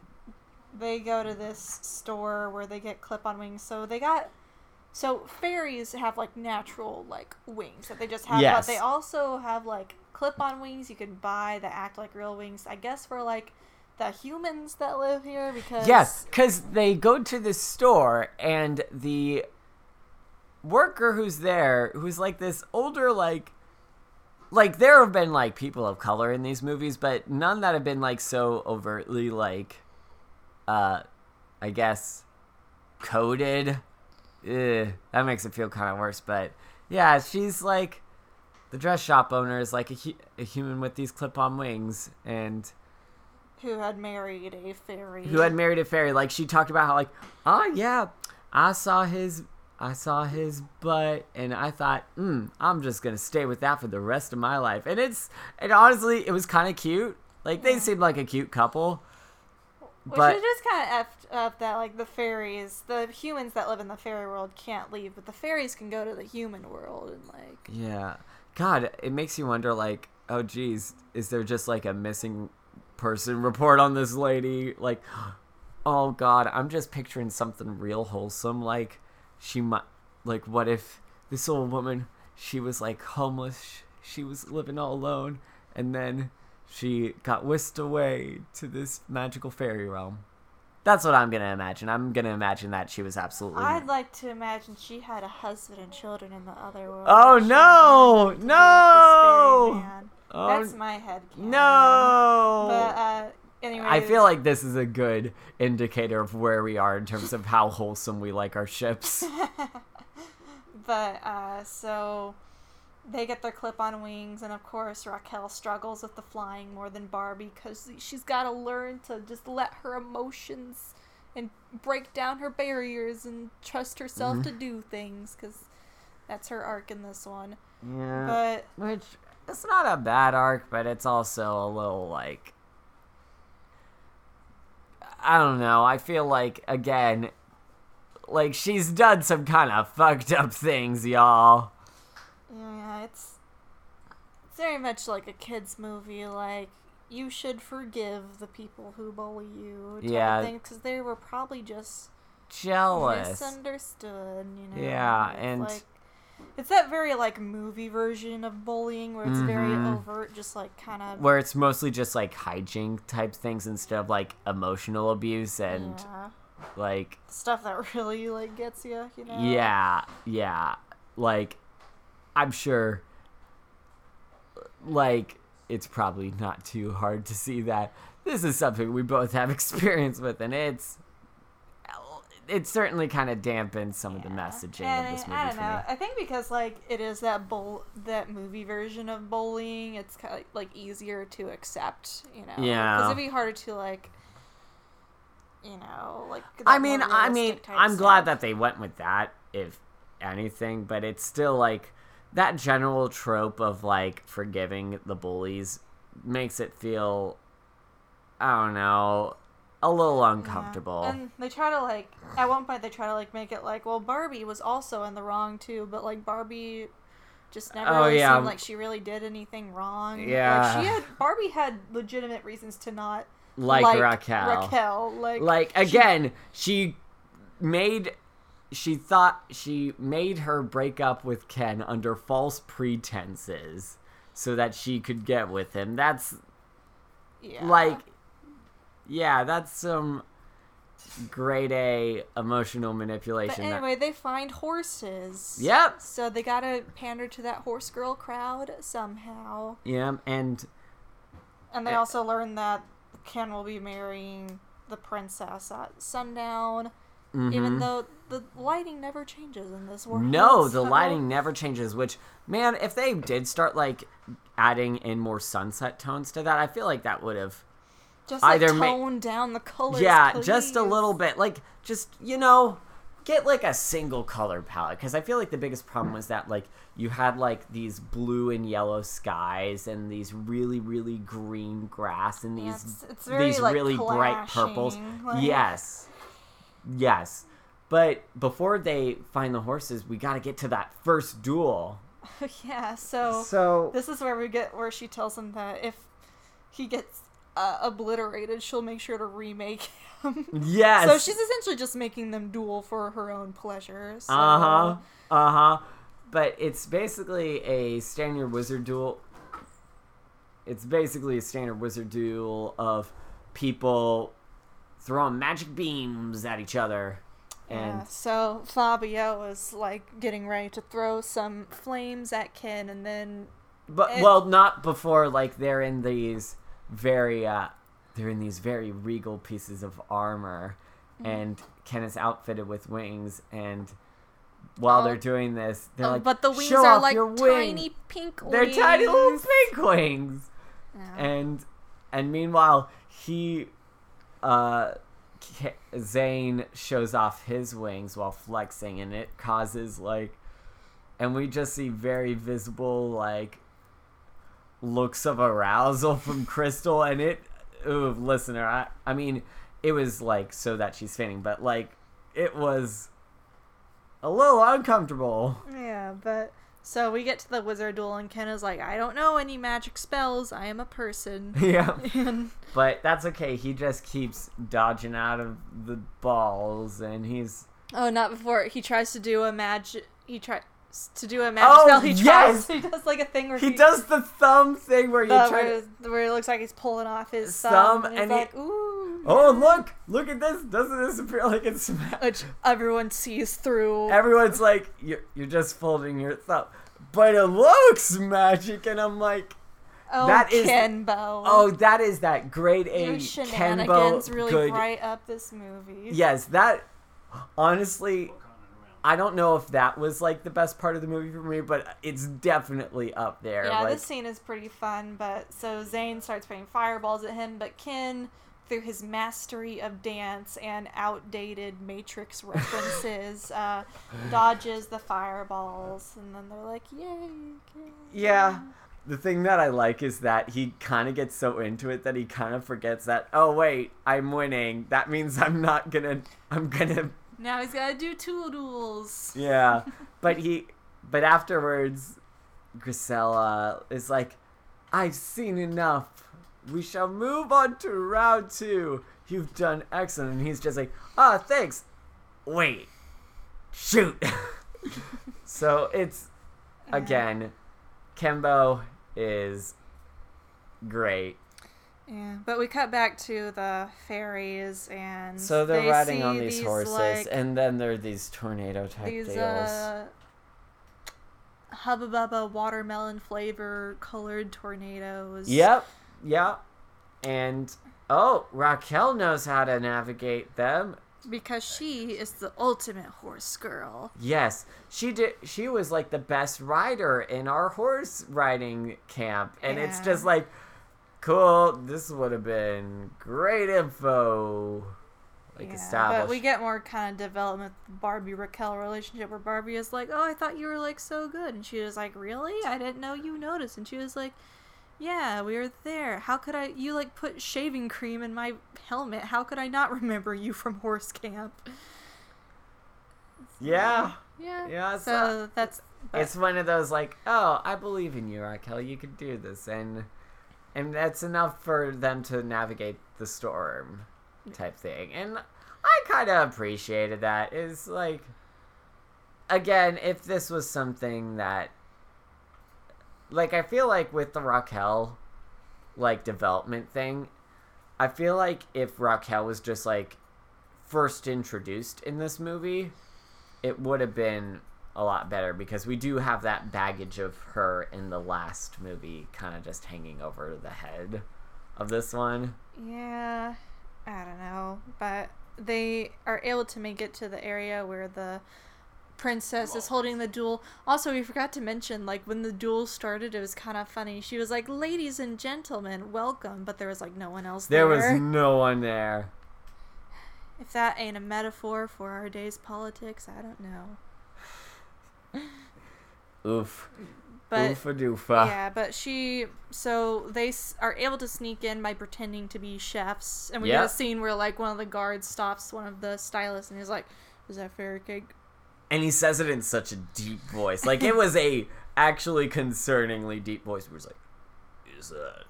Speaker 2: they go to this store where they get clip-on wings. So they got. So fairies have like natural like wings that they just have,
Speaker 1: Yes.
Speaker 2: but they also have like clip-on wings you can buy that act like real wings. I guess for like the humans that live here because
Speaker 1: Yes, because they go to this store and the worker who's there, who's like this older, like like there have been like people of color in these movies, but none that have been like so overtly like, uh, I guess, coded. Ugh, that makes it feel kind of worse. But yeah, she's like, the dress shop owner is like a, hu- a human with these clip-on wings, and
Speaker 2: Who had married a fairy?
Speaker 1: who had married a fairy. Like she talked about how like, oh yeah, I saw his I saw his butt and I thought, mm, I'm just gonna stay with that for the rest of my life. And it's and honestly, it was kind of cute. Like they seemed like a cute couple.
Speaker 2: Which
Speaker 1: but-
Speaker 2: is just kind of effed up that like the fairies, the humans that live in the fairy world can't leave, but the fairies can go to the human world and like.
Speaker 1: Yeah. God, it makes you wonder like, oh geez, is there just like a missing person report on this lady? Like, oh God, I'm just picturing something real wholesome. Like, she might, like, what if this old woman, she was like homeless, she was living all alone, and then she got whisked away to this magical fairy realm. That's what I'm gonna imagine. I'm gonna imagine that she was absolutely.
Speaker 2: I'd like to imagine she had a husband and children in the other world.
Speaker 1: Oh, no!
Speaker 2: had nothing to do with this
Speaker 1: No! Oh,
Speaker 2: That's my head.
Speaker 1: No.
Speaker 2: But uh, anyway,
Speaker 1: I feel like this is a good indicator of where we are in terms of how wholesome we like our ships.
Speaker 2: But uh, so they get their clip-on wings, and of course Raquelle struggles with the flying more than Barbie because she's got to learn to just let her emotions and break down her barriers and trust herself
Speaker 1: Mm-hmm.
Speaker 2: to do things because that's her arc in this one.
Speaker 1: Yeah.
Speaker 2: But
Speaker 1: Which it's not a bad arc, but it's also a little like I don't know. I feel like again like she's done some kind of fucked up things, y'all.
Speaker 2: yeah, it's it's very much like a kids movie. Like you should forgive the people who bully you.
Speaker 1: Yeah.
Speaker 2: because they were probably just
Speaker 1: Jealous.
Speaker 2: misunderstood. You know.
Speaker 1: Yeah, and-
Speaker 2: like it's that very like movie version of bullying where it's very
Speaker 1: Mhm.
Speaker 2: overt, just like kind of.
Speaker 1: Where it's mostly just like hijink type things instead of like emotional abuse and
Speaker 2: yeah,
Speaker 1: like
Speaker 2: stuff that really like gets you. You know.
Speaker 1: Yeah, yeah. Like, I'm sure, like, it's probably not too hard to see that this is something we both have experience with, and it's. It certainly kind of dampens some of the messaging
Speaker 2: And
Speaker 1: of this movie
Speaker 2: I don't
Speaker 1: for
Speaker 2: know.
Speaker 1: me.
Speaker 2: I think because like it is that bull that movie version of bullying, it's kind of like easier to accept. You know.
Speaker 1: Yeah.
Speaker 2: Because it'd be harder to like. You know, like.
Speaker 1: I mean, I mean, I'm glad that they went with that, if anything, but it's still like that general trope of like forgiving the bullies makes it feel, I don't know, a little
Speaker 2: Yeah.
Speaker 1: uncomfortable.
Speaker 2: And they try to like at one point they try to like make it like well Barbie was also in the wrong too, but like Barbie just never
Speaker 1: Oh,
Speaker 2: really
Speaker 1: yeah.
Speaker 2: seemed like she really did anything wrong.
Speaker 1: Yeah.
Speaker 2: Like she had Barbie had legitimate reasons to not
Speaker 1: like, Raquelle.
Speaker 2: Raquelle. Like
Speaker 1: Like
Speaker 2: she-
Speaker 1: again, she made she thought she made her break up with Ken under false pretenses so that she could get with him. That's
Speaker 2: yeah.
Speaker 1: like yeah, that's some grade A emotional
Speaker 2: But
Speaker 1: manipulation. that-
Speaker 2: anyway, they find horses.
Speaker 1: Yep.
Speaker 2: So they gotta pander to that horse girl crowd somehow.
Speaker 1: yeah, and
Speaker 2: And they
Speaker 1: Eh.
Speaker 2: also learn that Ken will be marrying the princess at sundown. Even
Speaker 1: mhm.
Speaker 2: though the lighting never changes in this world.
Speaker 1: No, the
Speaker 2: so-
Speaker 1: lighting never changes. Which, man, if they did start like adding in more sunset tones to that, I feel like that would have
Speaker 2: just like
Speaker 1: either ma-
Speaker 2: tone down the colors.
Speaker 1: yeah, just a little bit. Like, just you know, get like a single color palette because I feel like the biggest problem was that like you had like these blue and yellow skies and these really really green grass and
Speaker 2: Yeah,
Speaker 1: these
Speaker 2: it's- it's very,
Speaker 1: these
Speaker 2: like,
Speaker 1: really bright purples.
Speaker 2: like-
Speaker 1: Yes, yes. But before they find the horses, we got to get to that first duel.
Speaker 2: yeah. So
Speaker 1: So
Speaker 2: this is where we get where she tells him that if he gets uh, obliterated, she'll make sure to remake him.
Speaker 1: yes,
Speaker 2: So she's essentially just making them duel for her own pleasure. So.
Speaker 1: Uh huh. Uh huh. But it's basically a standard wizard duel. It's basically a standard wizard duel of people throwing magic beams at each other. And
Speaker 2: Yeah, so Fabio is like getting ready to throw some flames at Ken, and then
Speaker 1: But
Speaker 2: It-
Speaker 1: well, not before like they're in these very uh they're in these very regal pieces of armor
Speaker 2: Mm-hmm.
Speaker 1: and Ken is outfitted with wings and while
Speaker 2: Oh.
Speaker 1: they're doing this, they're
Speaker 2: Uh,
Speaker 1: like,
Speaker 2: but the wings
Speaker 1: "Show
Speaker 2: are like tiny
Speaker 1: wings."
Speaker 2: pink
Speaker 1: They're tiny little pink wings.
Speaker 2: Yeah.
Speaker 1: And and meanwhile, he uh Zane shows off his wings while flexing and it causes like and we just see very visible like looks of arousal from Crystal and it ooh listener I I mean it was like so that she's fainting but like it was a little uncomfortable.
Speaker 2: Yeah, but so we get to the wizard duel, and Ken is like, "I don't know any magic spells. I am a person."
Speaker 1: yeah.
Speaker 2: and
Speaker 1: But that's okay. He just keeps dodging out of the balls, and he's
Speaker 2: oh, not before he tries to do a magic. He tries to do a magic
Speaker 1: Oh,
Speaker 2: spell. He
Speaker 1: yes!
Speaker 2: tries. He does like a thing where
Speaker 1: he does the thumb thing where you try
Speaker 2: where,
Speaker 1: to.
Speaker 2: where it looks like he's pulling off his
Speaker 1: Thumb,
Speaker 2: thumb, and,
Speaker 1: and
Speaker 2: he's
Speaker 1: he-
Speaker 2: like, "Ooh."
Speaker 1: Oh look! Look at this! Doesn't this appear like it's?
Speaker 2: Which everyone sees through.
Speaker 1: Everyone's like, you're, you're just folding your thumb, but it looks magic, and I'm like,
Speaker 2: oh,
Speaker 1: that is-
Speaker 2: Kenbo.
Speaker 1: oh, that is that grade A
Speaker 2: Your
Speaker 1: Kenbo
Speaker 2: shenanigans really
Speaker 1: good.
Speaker 2: bright up this movie.
Speaker 1: Yes, that honestly, I don't know if that was like the best part of the movie for me, but it's definitely up there.
Speaker 2: Yeah,
Speaker 1: like,
Speaker 2: this scene is pretty fun, but so Zane starts spraying fireballs at him, but Ken, through his mastery of dance and outdated Matrix references, uh, dodges the fireballs, and then they're like, "Yay!" Ken."
Speaker 1: Yeah. The thing that I like is that he kind of gets so into it that he kind of forgets that, oh, wait, I'm winning. That means I'm not gonna, I'm gonna,
Speaker 2: Now he's gotta do two duels.
Speaker 1: yeah. but he, but afterwards, Graciella is like, I've seen enough. We shall move on to round two. You've done excellent. And he's just like, ah, thanks. Wait. Shoot. so it's, again, Kenbo is great.
Speaker 2: Yeah, but we cut back to the fairies, and
Speaker 1: So they're
Speaker 2: they
Speaker 1: riding on these, horses,
Speaker 2: like,
Speaker 1: and then there are these tornado type
Speaker 2: these
Speaker 1: deals.
Speaker 2: uh, hubba bubba watermelon flavor colored tornadoes.
Speaker 1: Yep, yep. And oh, Raquelle knows how to navigate them.
Speaker 2: Because she is the ultimate horse girl.
Speaker 1: Yes, she did. She was like the best rider in our horse riding camp, and it's just like, cool. This would have been great info. Like
Speaker 2: Yeah,
Speaker 1: established.
Speaker 2: But we get more kind of development Barbie Raquelle relationship where Barbie is like, Oh, I thought you were like so good and she was like, Really? I didn't know you noticed and she was like, Yeah, we were there. How could I you like put shaving cream in my helmet? How could I not remember you from horse camp?
Speaker 1: yeah,
Speaker 2: Yeah.
Speaker 1: Yeah,
Speaker 2: So
Speaker 1: so-
Speaker 2: that's
Speaker 1: it's one of those like, oh, I believe in you, Raquelle. You can do this, and and that's enough for them to navigate the storm, type thing. And I kind of appreciated that. Is like, again, if this was something that, like, I feel like with the Raquelle, like development thing, I feel like if Raquelle was just like first introduced in this movie, it would have been a lot better because we do have that baggage of her in the last movie kind of just hanging over the head of this one.
Speaker 2: Yeah, I don't know, but they are able to make it to the area where the princess is holding the duel. Also, we forgot to mention, like when the duel started, it was kind of funny. She was like, "Ladies and gentlemen, welcome," but there was like no one else
Speaker 1: There
Speaker 2: there.
Speaker 1: was no one there.
Speaker 2: If that ain't a metaphor for our day's politics, I don't know.
Speaker 1: Oof.
Speaker 2: But
Speaker 1: Oofa doofa.
Speaker 2: Yeah, but she so they s- are able to sneak in by pretending to be chefs, and we get a scene where like one of the guards stops one of the stylists, and he's like, "Is that fairy cake?"
Speaker 1: And he says it in such a deep voice. Like it was a actually concerningly deep voice where he's like, Is that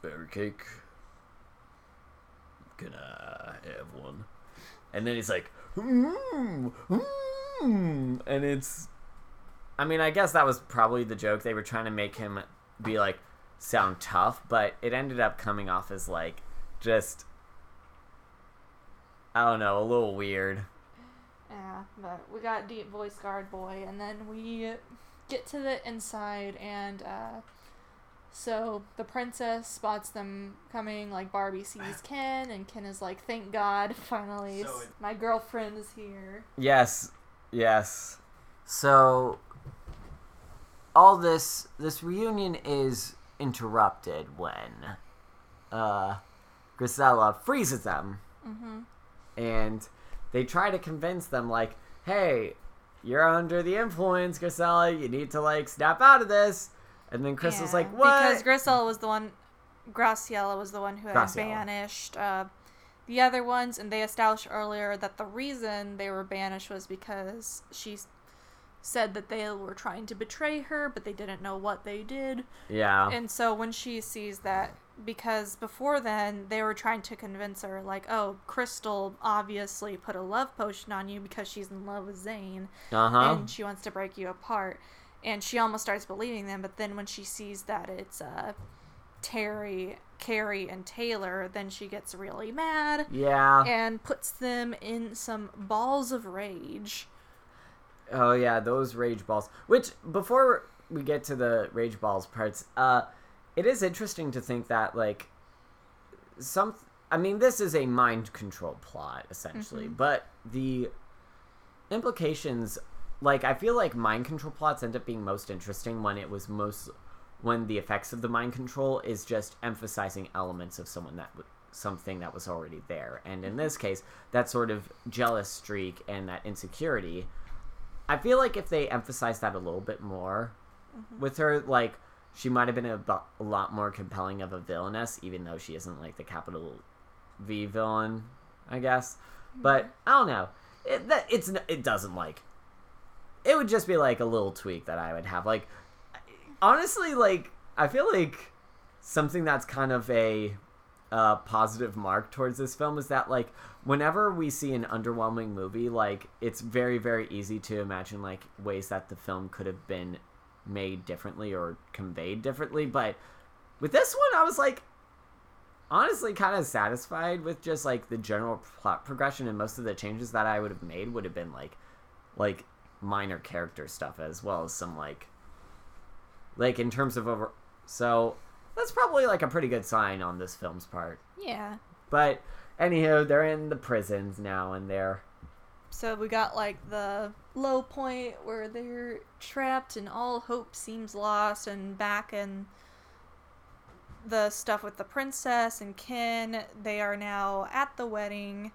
Speaker 1: fairy cake? Can I have one? And then he's like, mmm, mmm. And it's I mean, I guess that was probably the joke. They were trying to make him be like sound tough, but it ended up coming off as like just I don't know, a little weird.
Speaker 2: Yeah, but we got deep voice guard boy, and then we get to the inside, and uh, so the princess spots them coming. Like Barbie sees Ken, and Ken is like, "Thank God, finally,
Speaker 6: So it-
Speaker 2: my girlfriend is here."
Speaker 1: Yes, yes. So all this this reunion is interrupted when uh Graciella freezes them. And they try to convince them like, "Hey, you're under the influence, Graciella. You need to like snap out of this." And then Crystal's
Speaker 2: Yeah,
Speaker 1: like, "What?"
Speaker 2: Because Graciella was the one, Graciella was the one who had
Speaker 1: Graciella.
Speaker 2: banished uh, the other ones, and they established earlier that the reason they were banished was because she said that they were trying to betray her, but they didn't know what they did.
Speaker 1: yeah.
Speaker 2: And so when she sees that, because before then they were trying to convince her, like, oh, Crystal obviously put a love potion on you because she's in love with Zane
Speaker 1: Uh-huh.
Speaker 2: and she wants to break you apart. And she almost starts believing them, but then when she sees that it's uh, Terry, Carrie, and Taylor, then she gets really mad
Speaker 1: yeah.
Speaker 2: and puts them in some balls of rage.
Speaker 1: Oh yeah, those rage balls. Which before we get to the rage balls parts, uh, it is interesting to think that like some. I mean, this is a mind control plot essentially, but the implications, like I feel like mind control plots end up being most interesting when it was most when the effects of the mind control is just emphasizing elements of someone that w- something that was already there, and in this mm-hmm. case, that sort of jealous streak and that insecurity. I feel like if they emphasize that a little bit more mm-hmm. with her, like she might have been a, bu- a lot more compelling of a villainess, even though she isn't like the capital V villain, I guess. But I don't know. It that it's it doesn't like. It would just be like a little tweak that I would have. Like honestly, like I feel like something that's kind of a uh, positive mark towards this film is that like whenever we see an underwhelming movie like it's very very easy to imagine like ways that the film could have been made differently or conveyed differently. But with this one i was like honestly kind of satisfied with just like the general plot progression and most of the changes that i would have made would have been like like minor character stuff as well as some like like in terms of over so that's probably like a pretty good sign on this film's part
Speaker 2: Yeah.
Speaker 1: but anywho they're in the prisons now and they're
Speaker 2: So we got like the low point where they're trapped and all hope seems lost, and back in the stuff with the princess and Ken, they are now at the wedding,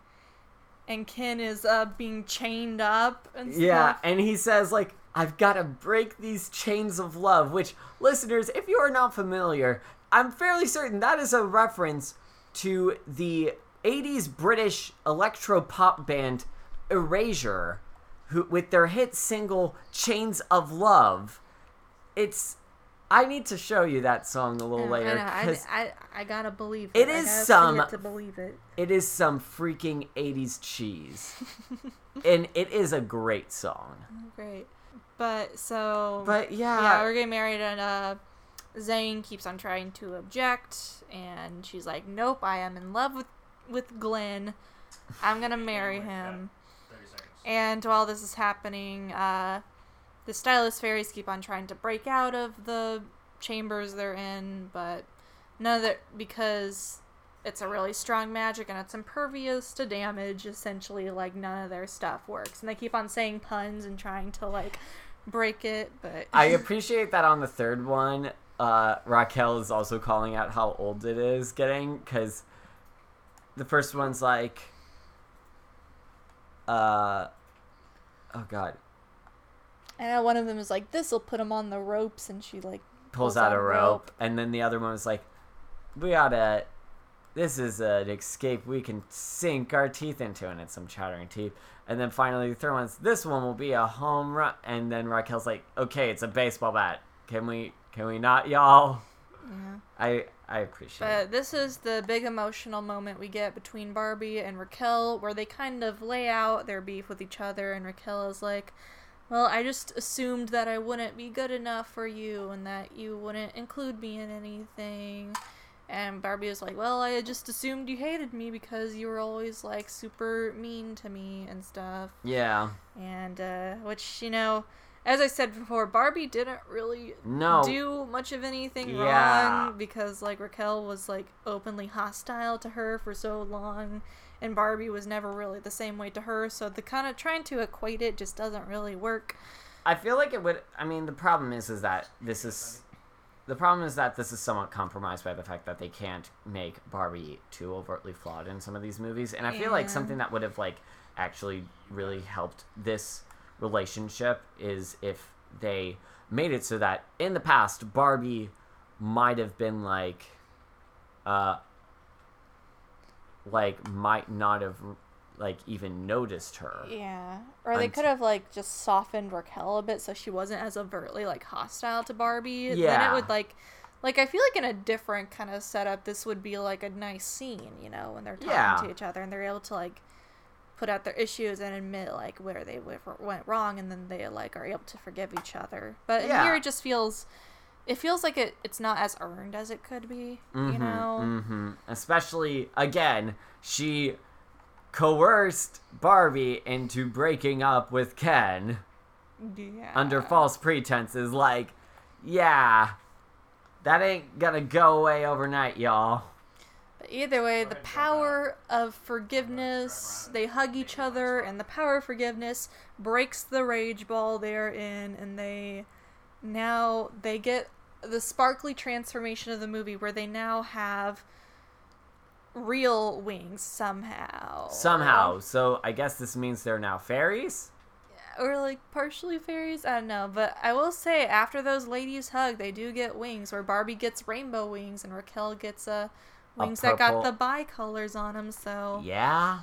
Speaker 2: and Ken is uh being chained up and stuff.
Speaker 1: yeah and he says like i've got to break these chains of love which listeners if you are not familiar i'm fairly certain that is a reference to the 80s british electro pop band erasure who with their hit single chains of love it's i need to show you that song a little
Speaker 2: I,
Speaker 1: later
Speaker 2: know, I, I, I gotta believe it.
Speaker 1: It is some-
Speaker 2: it to believe it.
Speaker 1: it is some freaking 80s cheese and it is a great song oh,
Speaker 2: Great. But so
Speaker 1: but yeah,
Speaker 2: yeah, we're getting married, and uh, Zane keeps on trying to object, and she's like, "Nope, I am in love with with Glenn. I'm gonna marry him." And while this is happening, uh, the stylist fairies keep on trying to break out of the chambers they're in, but none of it because it's a really strong magic and it's impervious to damage. Essentially, like none of their stuff works, and they keep on saying puns and trying to like break it, but
Speaker 1: I appreciate that on the third one, uh, Raquelle is also calling out how old it is getting because the first one's like, uh, oh god,
Speaker 2: and one of them is like, "This will put him on the ropes," and she like
Speaker 1: pulls out a rope, and then the other one was like, we gotta. This is an escape we can sink our teeth into, and it's some chattering teeth. And then finally, the third one's this one will be a home run. And then Raquelle's like, "Okay, it's a baseball bat. Can we? Can we not, y'all?"
Speaker 2: Yeah.
Speaker 1: I I appreciate. it.
Speaker 2: But this is the big emotional moment we get between Barbie and Raquelle, where they kind of lay out their beef with each other, and Raquelle is like, Well, I just assumed that I wouldn't be good enough for you and that you wouldn't include me in anything. And Barbie was like, Well, I just assumed you hated me because you were always like super mean to me and stuff.
Speaker 1: Yeah.
Speaker 2: And, uh, which, you know, as I said before, Barbie didn't really
Speaker 1: No.
Speaker 2: do much of anything
Speaker 1: Yeah.
Speaker 2: wrong because like Raquelle was like openly hostile to her for so long and Barbie was never really the same way to her, so the kind of trying to equate it just doesn't really work.
Speaker 1: I feel like it would. I mean, the problem is, is that this is. The problem is that this is somewhat compromised by the fact that they can't make Barbie too overtly flawed in some of these movies, and I feel like something that would have like actually really helped this relationship is if they made it so that in the past Barbie might have been like, uh, like might not have like even noticed her.
Speaker 2: Yeah. Or they could have like just softened Raquelle a bit so she wasn't as overtly like hostile to Barbie.
Speaker 1: Yeah.
Speaker 2: Then it would like like I feel like in a different kind of setup this would be like a nice scene, you know, when they're talking
Speaker 1: Yeah.
Speaker 2: to each other and they're able to like put out their issues and admit like where they went wrong and then they like are able to forgive each other. But
Speaker 1: Yeah.
Speaker 2: here it just feels it feels like it, it's not as earned as it could be, you know.
Speaker 1: hmm Especially again, she coerced Barbie into breaking up with Ken
Speaker 2: Yeah.
Speaker 1: under false pretenses. Like, yeah, that ain't gonna go away overnight, y'all.
Speaker 2: But either way, the power of forgiveness, they hug each other, and the power of forgiveness breaks the rage ball they're in, and they now they get the sparkly transformation of the movie where they now have real wings somehow.
Speaker 1: Somehow, so I guess this means they're now fairies.
Speaker 2: Or like partially fairies, I don't know. But I will say, after those ladies hug, they do get wings. Where Barbie gets rainbow wings, and Raquelle gets uh, wings that got the bicolors on them. So
Speaker 1: Yeah.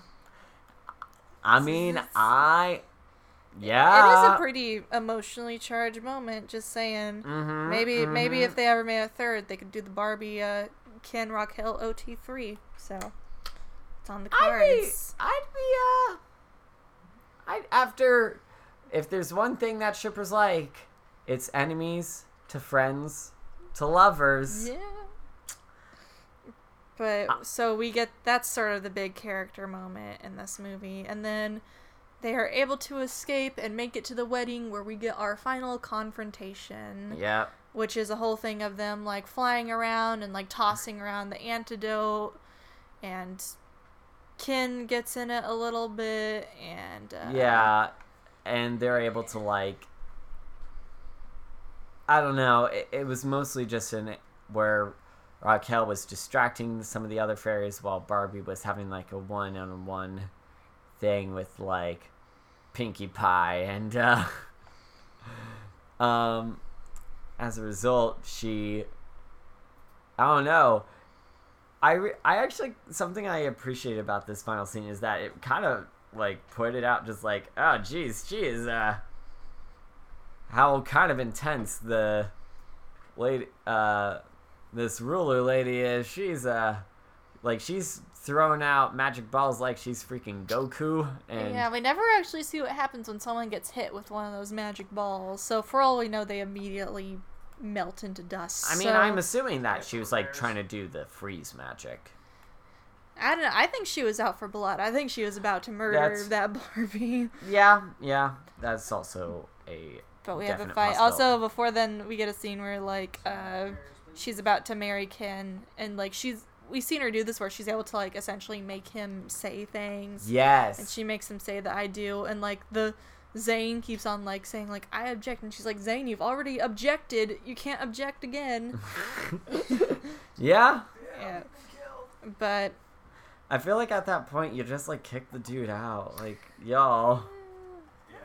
Speaker 1: I mean,
Speaker 2: It's-
Speaker 1: I. Yeah.
Speaker 2: it is a pretty emotionally charged moment. Just saying.
Speaker 1: Mhm,
Speaker 2: maybe maybe if they ever made a third, they could do the Barbie uh, Ken Raquelle OT three. So it's on the cards.
Speaker 1: I'd be. I'd be, uh, I'd, after, if there's one thing that shipper's like, it's enemies to friends to lovers.
Speaker 2: Yeah. But so we get that's sort of the big character moment in this movie, and then they are able to escape and make it to the wedding where we get our final confrontation.
Speaker 1: Yep.
Speaker 2: Which is a whole thing of them like flying around and like tossing around the antidote and Ken gets in it a little bit and uh,
Speaker 1: Yeah, and they're able to like. I don't know. It, it was mostly just in where Raquelle was distracting some of the other fairies while Barbie was having like a one-on-one thing with like Pinkie Pie, and uh, um, as a result, she. I don't know. I, re- I actually something I appreciate about this final scene is that it kind of like put it out just like oh geez she is uh how kind of intense the lady uh this ruler lady is she's uh like she's throwing out magic balls like she's freaking Goku and
Speaker 2: yeah we never actually see what happens when someone gets hit with one of those magic balls. So for all we know they immediately melt into dust.
Speaker 1: I mean
Speaker 2: so-
Speaker 1: I'm assuming that she was like trying to do the freeze magic.
Speaker 2: I don't know I think she was out for blood. I think she was about to murder
Speaker 1: That's-
Speaker 2: that Barbie.
Speaker 1: Yeah yeah that's also a
Speaker 2: But we have a fight. Also, before then, we get a scene where like uh, she's about to marry Ken, and like she's we've seen her do this where she's able to like essentially make him say things,
Speaker 1: yes.
Speaker 2: And she makes him say that I do, and like the Zane keeps on like saying like I object, and she's like Zane, you've already objected, you can't object again.
Speaker 1: yeah.
Speaker 2: Yeah. But
Speaker 1: I feel like at that point you just like kick the dude out. Like y'all.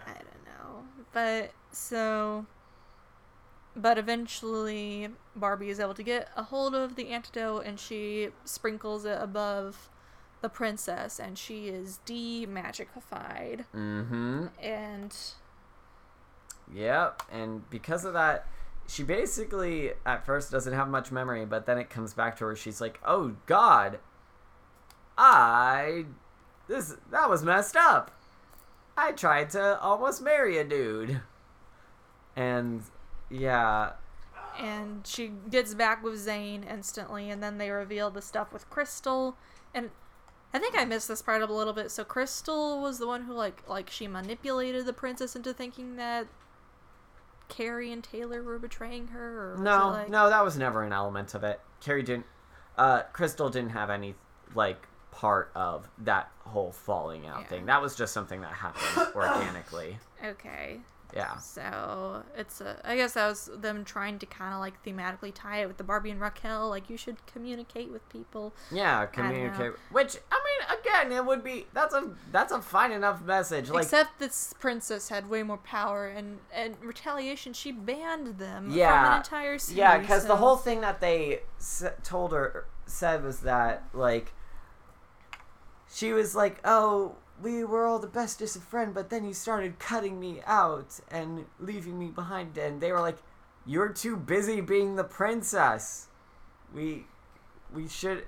Speaker 2: I don't know. But so but eventually Barbie is able to get a hold of the antidote and she sprinkles it above the princess and she is de-magicified
Speaker 1: mm-hmm
Speaker 2: and
Speaker 1: Yep, and because of that, she basically at first doesn't have much memory, but then it comes back to her. She's like, "Oh God, I this that was messed up. I tried to almost marry a dude." And yeah,
Speaker 2: and she gets back with Zane instantly and then they reveal the stuff with Crystal and I think I missed this part up a little bit. So Crystal was the one who like like she manipulated the princess into thinking that Carrie and Taylor were betraying her? Or
Speaker 1: No,
Speaker 2: like,
Speaker 1: no, that was never an element of it. Carrie didn't. Uh, Crystal didn't have any like part of that whole falling out
Speaker 2: Yeah.
Speaker 1: thing. That was just something that happened organically.
Speaker 2: Okay,
Speaker 1: Yeah.
Speaker 2: so it's a. I guess that was them trying to kind of like thematically tie it with the Barbie and Raquelle. Like you should communicate with people.
Speaker 1: Yeah, communicate. Which I mean, again, it would be that's a that's a fine enough message. Like,
Speaker 2: Except this princess had way more power, and and retaliation, she banned them from
Speaker 1: Yeah.
Speaker 2: an entire series.
Speaker 1: yeah, because the whole thing that they s- told her said was that like she was like, "Oh, we were all the bestest of friends, but then you started cutting me out and leaving me behind." And they were like, "You're too busy being the princess. We we should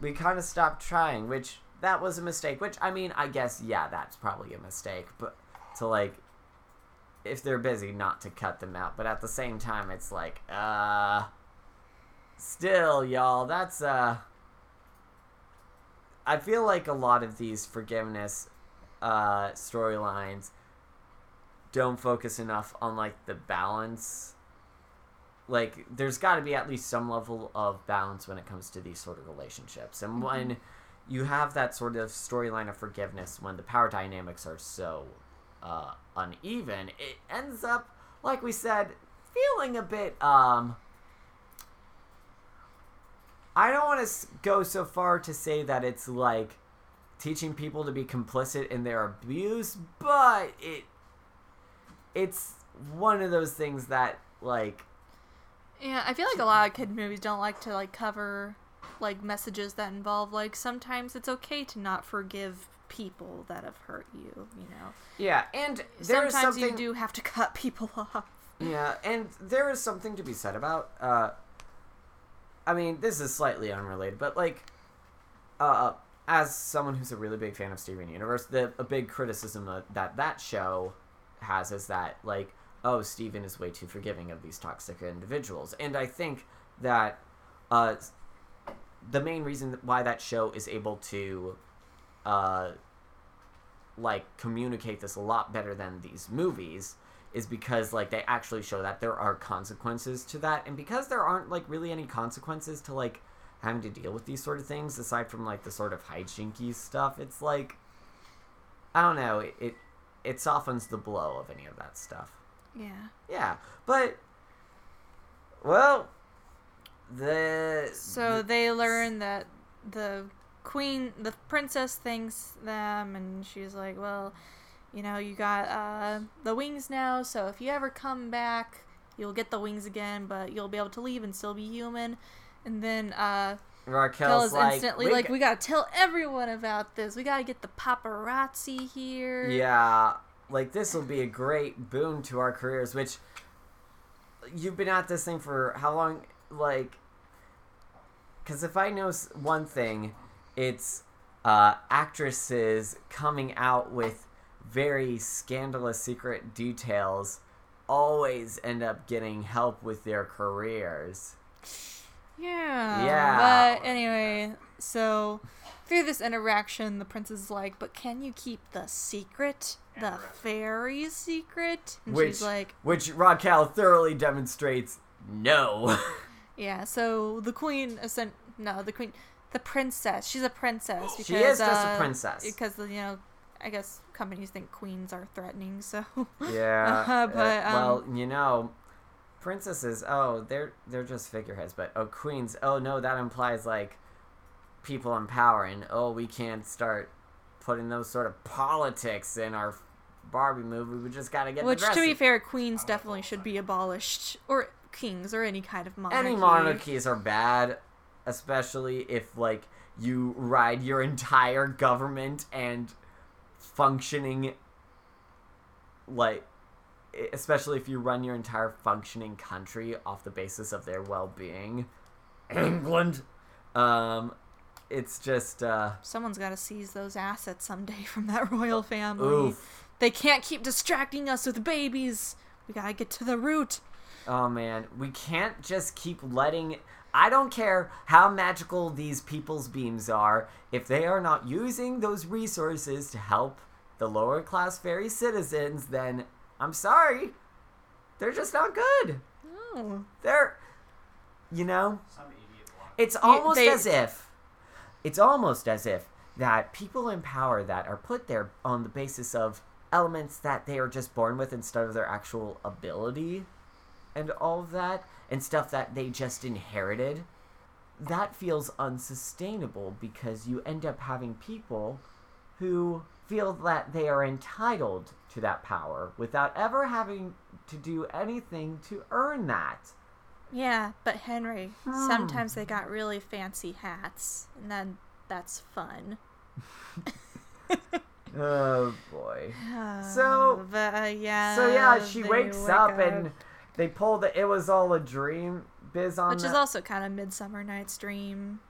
Speaker 1: we kind of stopped trying." Which that was a mistake. Which I mean, I guess yeah, that's probably a mistake, but to like if they're busy not to cut them out but at the same time it's like uh still y'all that's uh i feel like a lot of these forgiveness uh storylines don't focus enough on like the balance like there's got to be at least some level of balance when it comes to these sort of relationships and when you have that sort of storyline of forgiveness when the power dynamics are so uh, uneven, it ends up, like we said, feeling a bit. Um, I don't want to go so far to say that it's like teaching people to be complicit in their abuse, but it it's one of those things that like
Speaker 2: Yeah, I feel like a lot of kid movies don't like to like cover like messages that involve like sometimes it's okay to not forgive people that have hurt you. You know,
Speaker 1: yeah, and
Speaker 2: sometimes
Speaker 1: something
Speaker 2: you do have to cut people off.
Speaker 1: Yeah, and there is something to be said about. Uh, I mean, this is slightly unrelated, but like, uh, as someone who's a really big fan of Steven Universe, the a big criticism that that, that show has is that like, oh, Steven is way too forgiving of these toxic individuals, and I think that uh, the main reason why that show is able to uh, like communicate this a lot better than these movies is because like they actually show that there are consequences to that and because there aren't like really any consequences to like having to deal with these sort of things aside from like the sort of hijinky stuff it's like i don't know it it, it softens the blow of any of that stuff
Speaker 2: Yeah.
Speaker 1: yeah but well the
Speaker 2: So they learn that the queen, the princess, thanks them, and she's like, "Well, you know, you got uh, the wings now. So if you ever come back, you'll get the wings again, but you'll be able to leave and still be human." And then uh, raquelle's
Speaker 1: like
Speaker 2: instantly
Speaker 1: "We
Speaker 2: like,
Speaker 1: g-
Speaker 2: "We gotta tell everyone about this. We gotta get the paparazzi here."
Speaker 1: Yeah, like this will be a great boon to our careers. Which you've been at this thing for how long? Like, because if I know one thing, it's uh, actresses coming out with very scandalous secret details always end up getting help with their careers.
Speaker 2: Yeah.
Speaker 1: Yeah.
Speaker 2: But anyway, so through this interaction, the prince is like, "But can you keep the secret, the fairy secret?" And
Speaker 1: which,
Speaker 2: she's like,
Speaker 1: which Raquelle thoroughly demonstrates no.
Speaker 2: "Yeah." So the queen, ascent, no, the queen, the princess. She's a princess because
Speaker 1: She is just a
Speaker 2: uh,
Speaker 1: princess.
Speaker 2: because you know, I guess companies think queens are threatening. So
Speaker 1: Yeah,
Speaker 2: Uh,
Speaker 1: uh,
Speaker 2: but, um,
Speaker 1: well, you know, princesses. Oh, they're they're just figureheads. But oh, queens. Oh no, that implies like people in power, and oh, we can't start putting those sort of politics in our Barbie movie. We just gotta get
Speaker 2: which, to be fair, queens definitely should be abolished, or kings, or any kind of monarchy.
Speaker 1: Any monarchies are bad, especially if like you ride your entire government and functioning like especially if you run your entire functioning country off the basis of their well-being. England um it's just uh
Speaker 2: Someone's got to seize those assets someday from that royal family.
Speaker 1: oof.
Speaker 2: They can't keep distracting us with babies. We gotta get to the root.
Speaker 1: Oh man, we can't just keep letting. I don't care how magical these people's beams are, if they are not using those resources to help the lower class fairy citizens, then I'm sorry. they're just not good.
Speaker 2: Oh.
Speaker 1: They're, you know,
Speaker 6: Some
Speaker 1: it's almost
Speaker 2: they-
Speaker 1: as if, it's almost as if that people in power that are put there on the basis of elements that they are just born with instead of their actual ability and all of that and stuff that they just inherited that feels unsustainable because you end up having people who feel that they are entitled to that power without ever having to do anything to earn that.
Speaker 2: Yeah, but Henry, sometimes they got really fancy hats, and then that's fun.
Speaker 1: Oh boy. So
Speaker 2: But uh, yeah.
Speaker 1: so yeah, she wakes
Speaker 2: wake
Speaker 1: up and they pull the it was all a dream biz on
Speaker 2: which is also kind of Midsummer Night's Dream.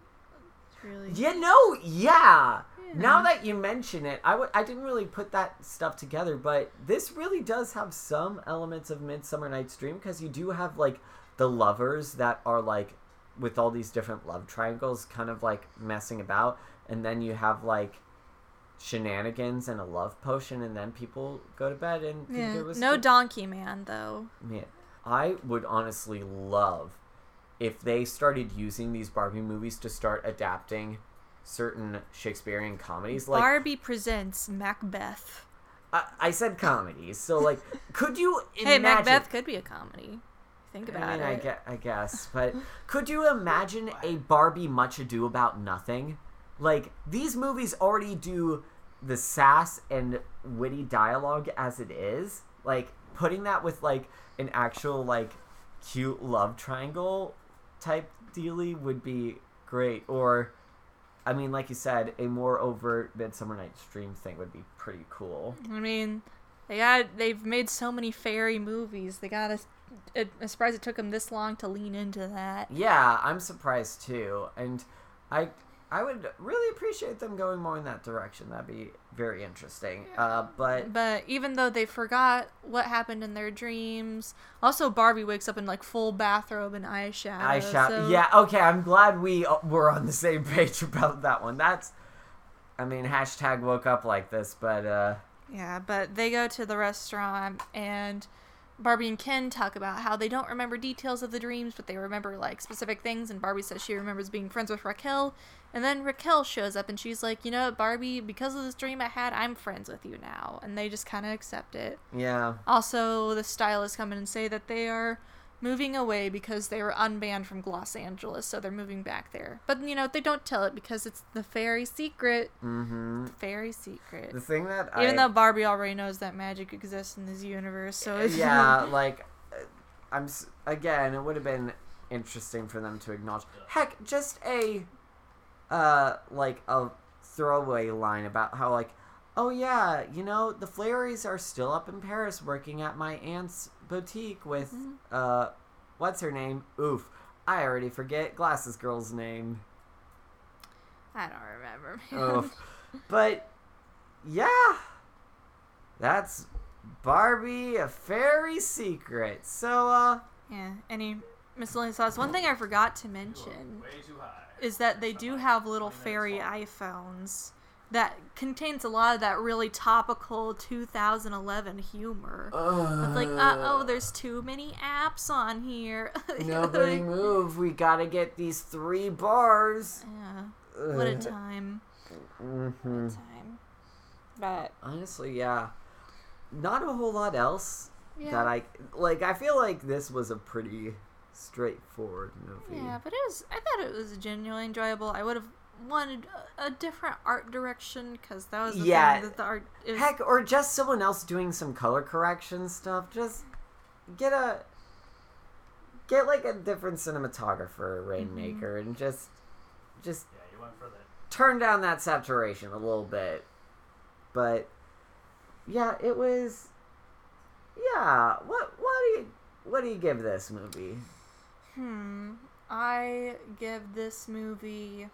Speaker 2: It's really.
Speaker 1: You know, yeah. Now
Speaker 2: mm-hmm.
Speaker 1: that you mention it, I w- I didn't really put that stuff together, but this really does have some elements of Midsummer Night's Dream because you do have like the lovers that are like with all these different love triangles kind of like messing about, and then you have like shenanigans and a love potion, and then people go to bed and think
Speaker 2: Yeah.
Speaker 1: it was
Speaker 2: No
Speaker 1: ju-
Speaker 2: Donkey Man though.
Speaker 1: Man, I would honestly love if they started using these Barbie movies to start adapting certain Shakespearean comedies. Like
Speaker 2: Barbie presents Macbeth.
Speaker 1: I, I said comedies, so like, could you imagine?
Speaker 2: Hey, Macbeth could be a comedy. Think about
Speaker 1: I mean,
Speaker 2: it.
Speaker 1: I guess, I guess, but could you imagine a Barbie Much Ado About Nothing? Like these movies already do the sass and witty dialogue as it is. Like putting that with like an actual like cute love triangle type dealy would be great. Or, I mean, like you said, a more overt Midsummer Night's Dream thing would be pretty cool.
Speaker 2: I mean, they got they've made so many fairy movies. They got a. It, I'm surprised it took them this long to lean into that.
Speaker 1: Yeah, I'm surprised too, and I I would really appreciate them going more in that direction. That'd be very interesting. Uh, but
Speaker 2: But even though they forgot what happened in their dreams, also Barbie wakes up in like full bathrobe and eyeshadow.
Speaker 1: Shout.
Speaker 2: so-
Speaker 1: Yeah, okay. I'm glad we uh, were on the same page about that one. That's, I mean, hashtag woke up like this, but uh,
Speaker 2: Yeah, but they go to the restaurant and Barbie and Ken talk about how they don't remember details of the dreams, but they remember like specific things. And Barbie says she remembers being friends with Raquelle. And then Raquelle shows up and she's like, you know what, Barbie, because of this dream I had, I'm friends with you now. And they just kind of accept it.
Speaker 1: yeah,
Speaker 2: Also, the stylists come in and say that they are moving away because they were unbanned from Los Angeles, so they're moving back there. But you know, they don't tell it because it's the fairy secret.
Speaker 1: mm-hmm.
Speaker 2: Fairy secret.
Speaker 1: The thing that
Speaker 2: Even
Speaker 1: I,
Speaker 2: though Barbie already knows that magic exists in this universe, so it's
Speaker 1: yeah, like I'm again, it would have been interesting for them to acknowledge. Heck, just a uh like a throwaway line about how like oh yeah, you know, the Flairies are still up in Paris working at my aunt's boutique with uh what's her name? Oof. I already forget Glasses Girl's name.
Speaker 2: I don't remember. man.
Speaker 1: Oof. but yeah. That's Barbie a fairy secret. So uh
Speaker 2: yeah. Any miscellaneous thoughts? One thing I forgot to mention
Speaker 6: Way too high.
Speaker 2: is that they do have little fairy iPhones that contains a lot of that really topical 2011 humor. It's like, uh oh, there's too many apps on here.
Speaker 1: Nobody move. We gotta get these three bars.
Speaker 2: Yeah. What a time.
Speaker 1: Mhm.
Speaker 2: What a time. But
Speaker 1: Honestly, yeah. Not a whole lot else
Speaker 2: yeah.
Speaker 1: that I like. I feel like this was a pretty straightforward movie.
Speaker 2: Yeah, but it was. I thought it was genuinely enjoyable. I would have wanted a, a different art direction because that was the
Speaker 1: Yeah.
Speaker 2: thing that the art. Is,
Speaker 1: Heck, or just someone else doing some color correction stuff. Just get a get like a different cinematographer, rainmaker, and just just
Speaker 6: Yeah, you went for the
Speaker 1: turn down that saturation a little bit. But yeah, it was. Yeah, what what do you what do you give this movie?
Speaker 2: Hmm. I give this movie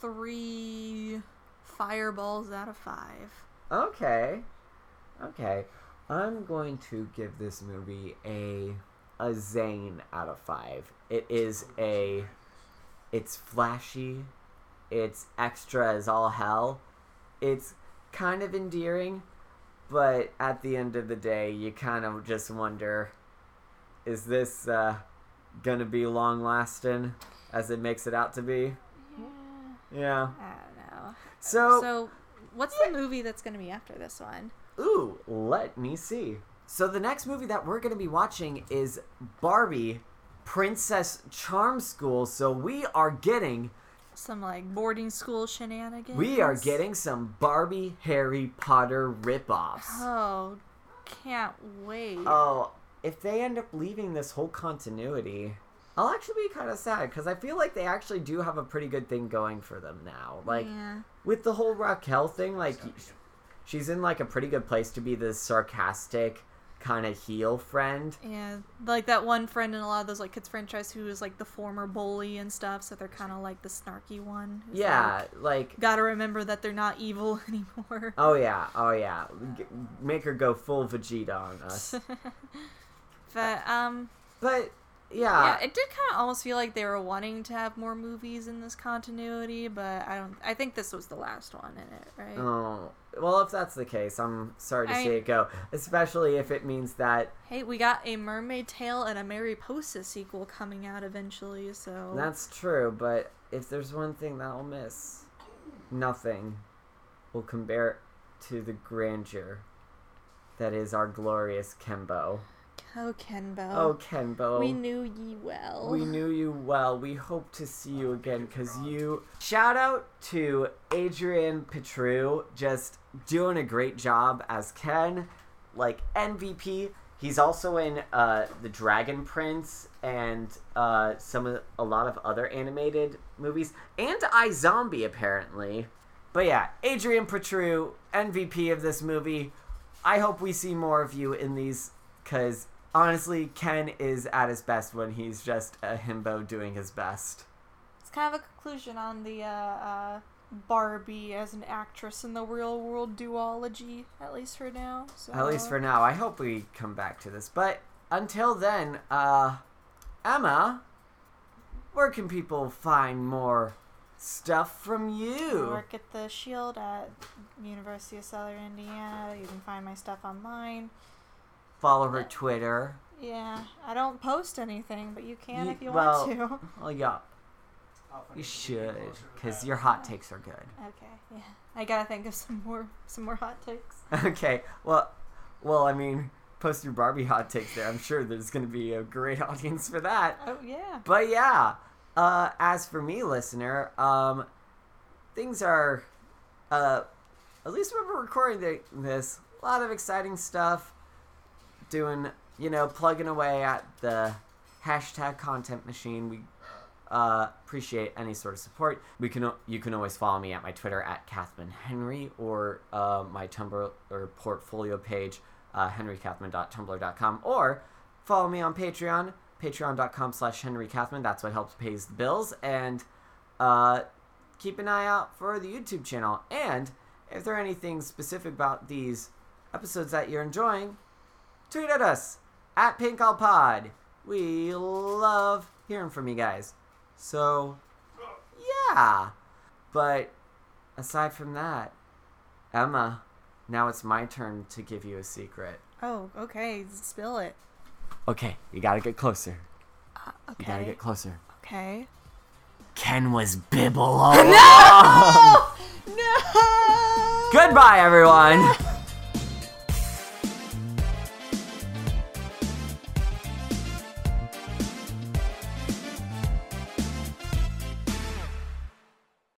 Speaker 2: three fireballs out of five.
Speaker 1: Okay, okay, I'm going to give this movie a a Zane out of five. It is a, it's flashy, it's extra as all hell, it's kind of endearing, but at the end of the day, you kind of just wonder is this uh, gonna be long lasting as it makes it out to be? Yeah.
Speaker 2: I don't know.
Speaker 1: So,
Speaker 2: So, what's the movie that's going to be after this one?
Speaker 1: ooh, let me see. So the next movie that we're gonna be watching is Barbie Princess Charm School. So we are getting
Speaker 2: Some like boarding school shenanigans.
Speaker 1: we are getting some Barbie Harry Potter ripoffs.
Speaker 2: Oh, can't wait.
Speaker 1: Oh, if they end up leaving this whole continuity, I'll actually be kind of sad because I feel like they actually do have a pretty good thing going for them now. Like
Speaker 2: yeah.
Speaker 1: with the whole Raquelle thing, like she's in like a pretty good place to be this sarcastic kind of heel friend.
Speaker 2: Yeah, like that one friend in a lot of those like kids franchise who is like the former bully and stuff, so they're kind of like the snarky one.
Speaker 1: Yeah,
Speaker 2: like,
Speaker 1: like
Speaker 2: gotta remember that they're not evil anymore.
Speaker 1: oh yeah, oh yeah, G- make her go full Vegeta on us.
Speaker 2: But um,
Speaker 1: But
Speaker 2: yeah, it did kind of almost feel like they were wanting to have more movies in this continuity, but I don't. I think this was the last one in it, right?
Speaker 1: Oh, well, if that's the case, I'm sorry to
Speaker 2: I-
Speaker 1: see it go. Especially if it means that
Speaker 2: Hey, we got a Mermaid Tale and a Mariposa sequel coming out eventually, so
Speaker 1: that's true. But if there's one thing that I'll miss, nothing will compare to the grandeur that is our glorious Kenbo.
Speaker 2: Oh Kenbo,
Speaker 1: Oh, Kenbo.
Speaker 2: we knew ye well.
Speaker 1: We knew you well. We hope to see you again because you. Shout out to Adrian Petriw, just doing a great job as Ken, like MVP. He's also in uh, the Dragon Prince and uh, some of a lot of other animated movies, and iZombie apparently. But yeah, Adrian Petriw, MVP of this movie. I hope we see more of you in these because honestly, Ken is at his best when he's just a himbo doing his best.
Speaker 2: It's kind of a conclusion on the uh, uh, Barbie as an actress in the real world duology, at least for now. So.
Speaker 1: At least for now. I hope we come back to this. But until then, uh, Emma, where can people find more stuff from
Speaker 2: I
Speaker 1: you?
Speaker 2: work at the Shield at University of Southern Indiana. You can find my stuff online.
Speaker 1: Follow her Twitter.
Speaker 2: Yeah, I don't post anything, but you can
Speaker 1: Ye-
Speaker 2: if you
Speaker 1: well-
Speaker 2: want to.
Speaker 1: Oh yeah, you should, because your hot takes are good.
Speaker 2: Okay, yeah. I gotta think of some more some more hot takes.
Speaker 1: Okay, well, well, I mean, post your Barbie hot takes there. I'm sure there's going to be a great audience for that.
Speaker 2: Oh yeah.
Speaker 1: But yeah, uh, as for me, listener, um, things are, uh, at least when we're recording the, this, a lot of exciting stuff. Doing, you know, plugging away at the hashtag content machine. We uh, appreciate any sort of support. We can you can always follow me at my Twitter at Kathman Henry or uh, my Tumblr or portfolio page uh, henrykathman.tumblr.com or follow me on Patreon patreon.com slash. That's what helps pays the bills. And uh, keep an eye out for the YouTube channel. And if there are anything specific about these episodes that you're enjoying, tweet at us at PinkAislePod. We love hearing from you guys. So, yeah. But aside from that, Emma, now it's my turn to give you a secret.
Speaker 2: Oh, okay. Spill it.
Speaker 1: Okay, you gotta get closer.
Speaker 2: Uh,
Speaker 1: You gotta get closer.
Speaker 2: Okay.
Speaker 1: Ken was Bibble all along.
Speaker 2: No.
Speaker 1: Goodbye, everyone.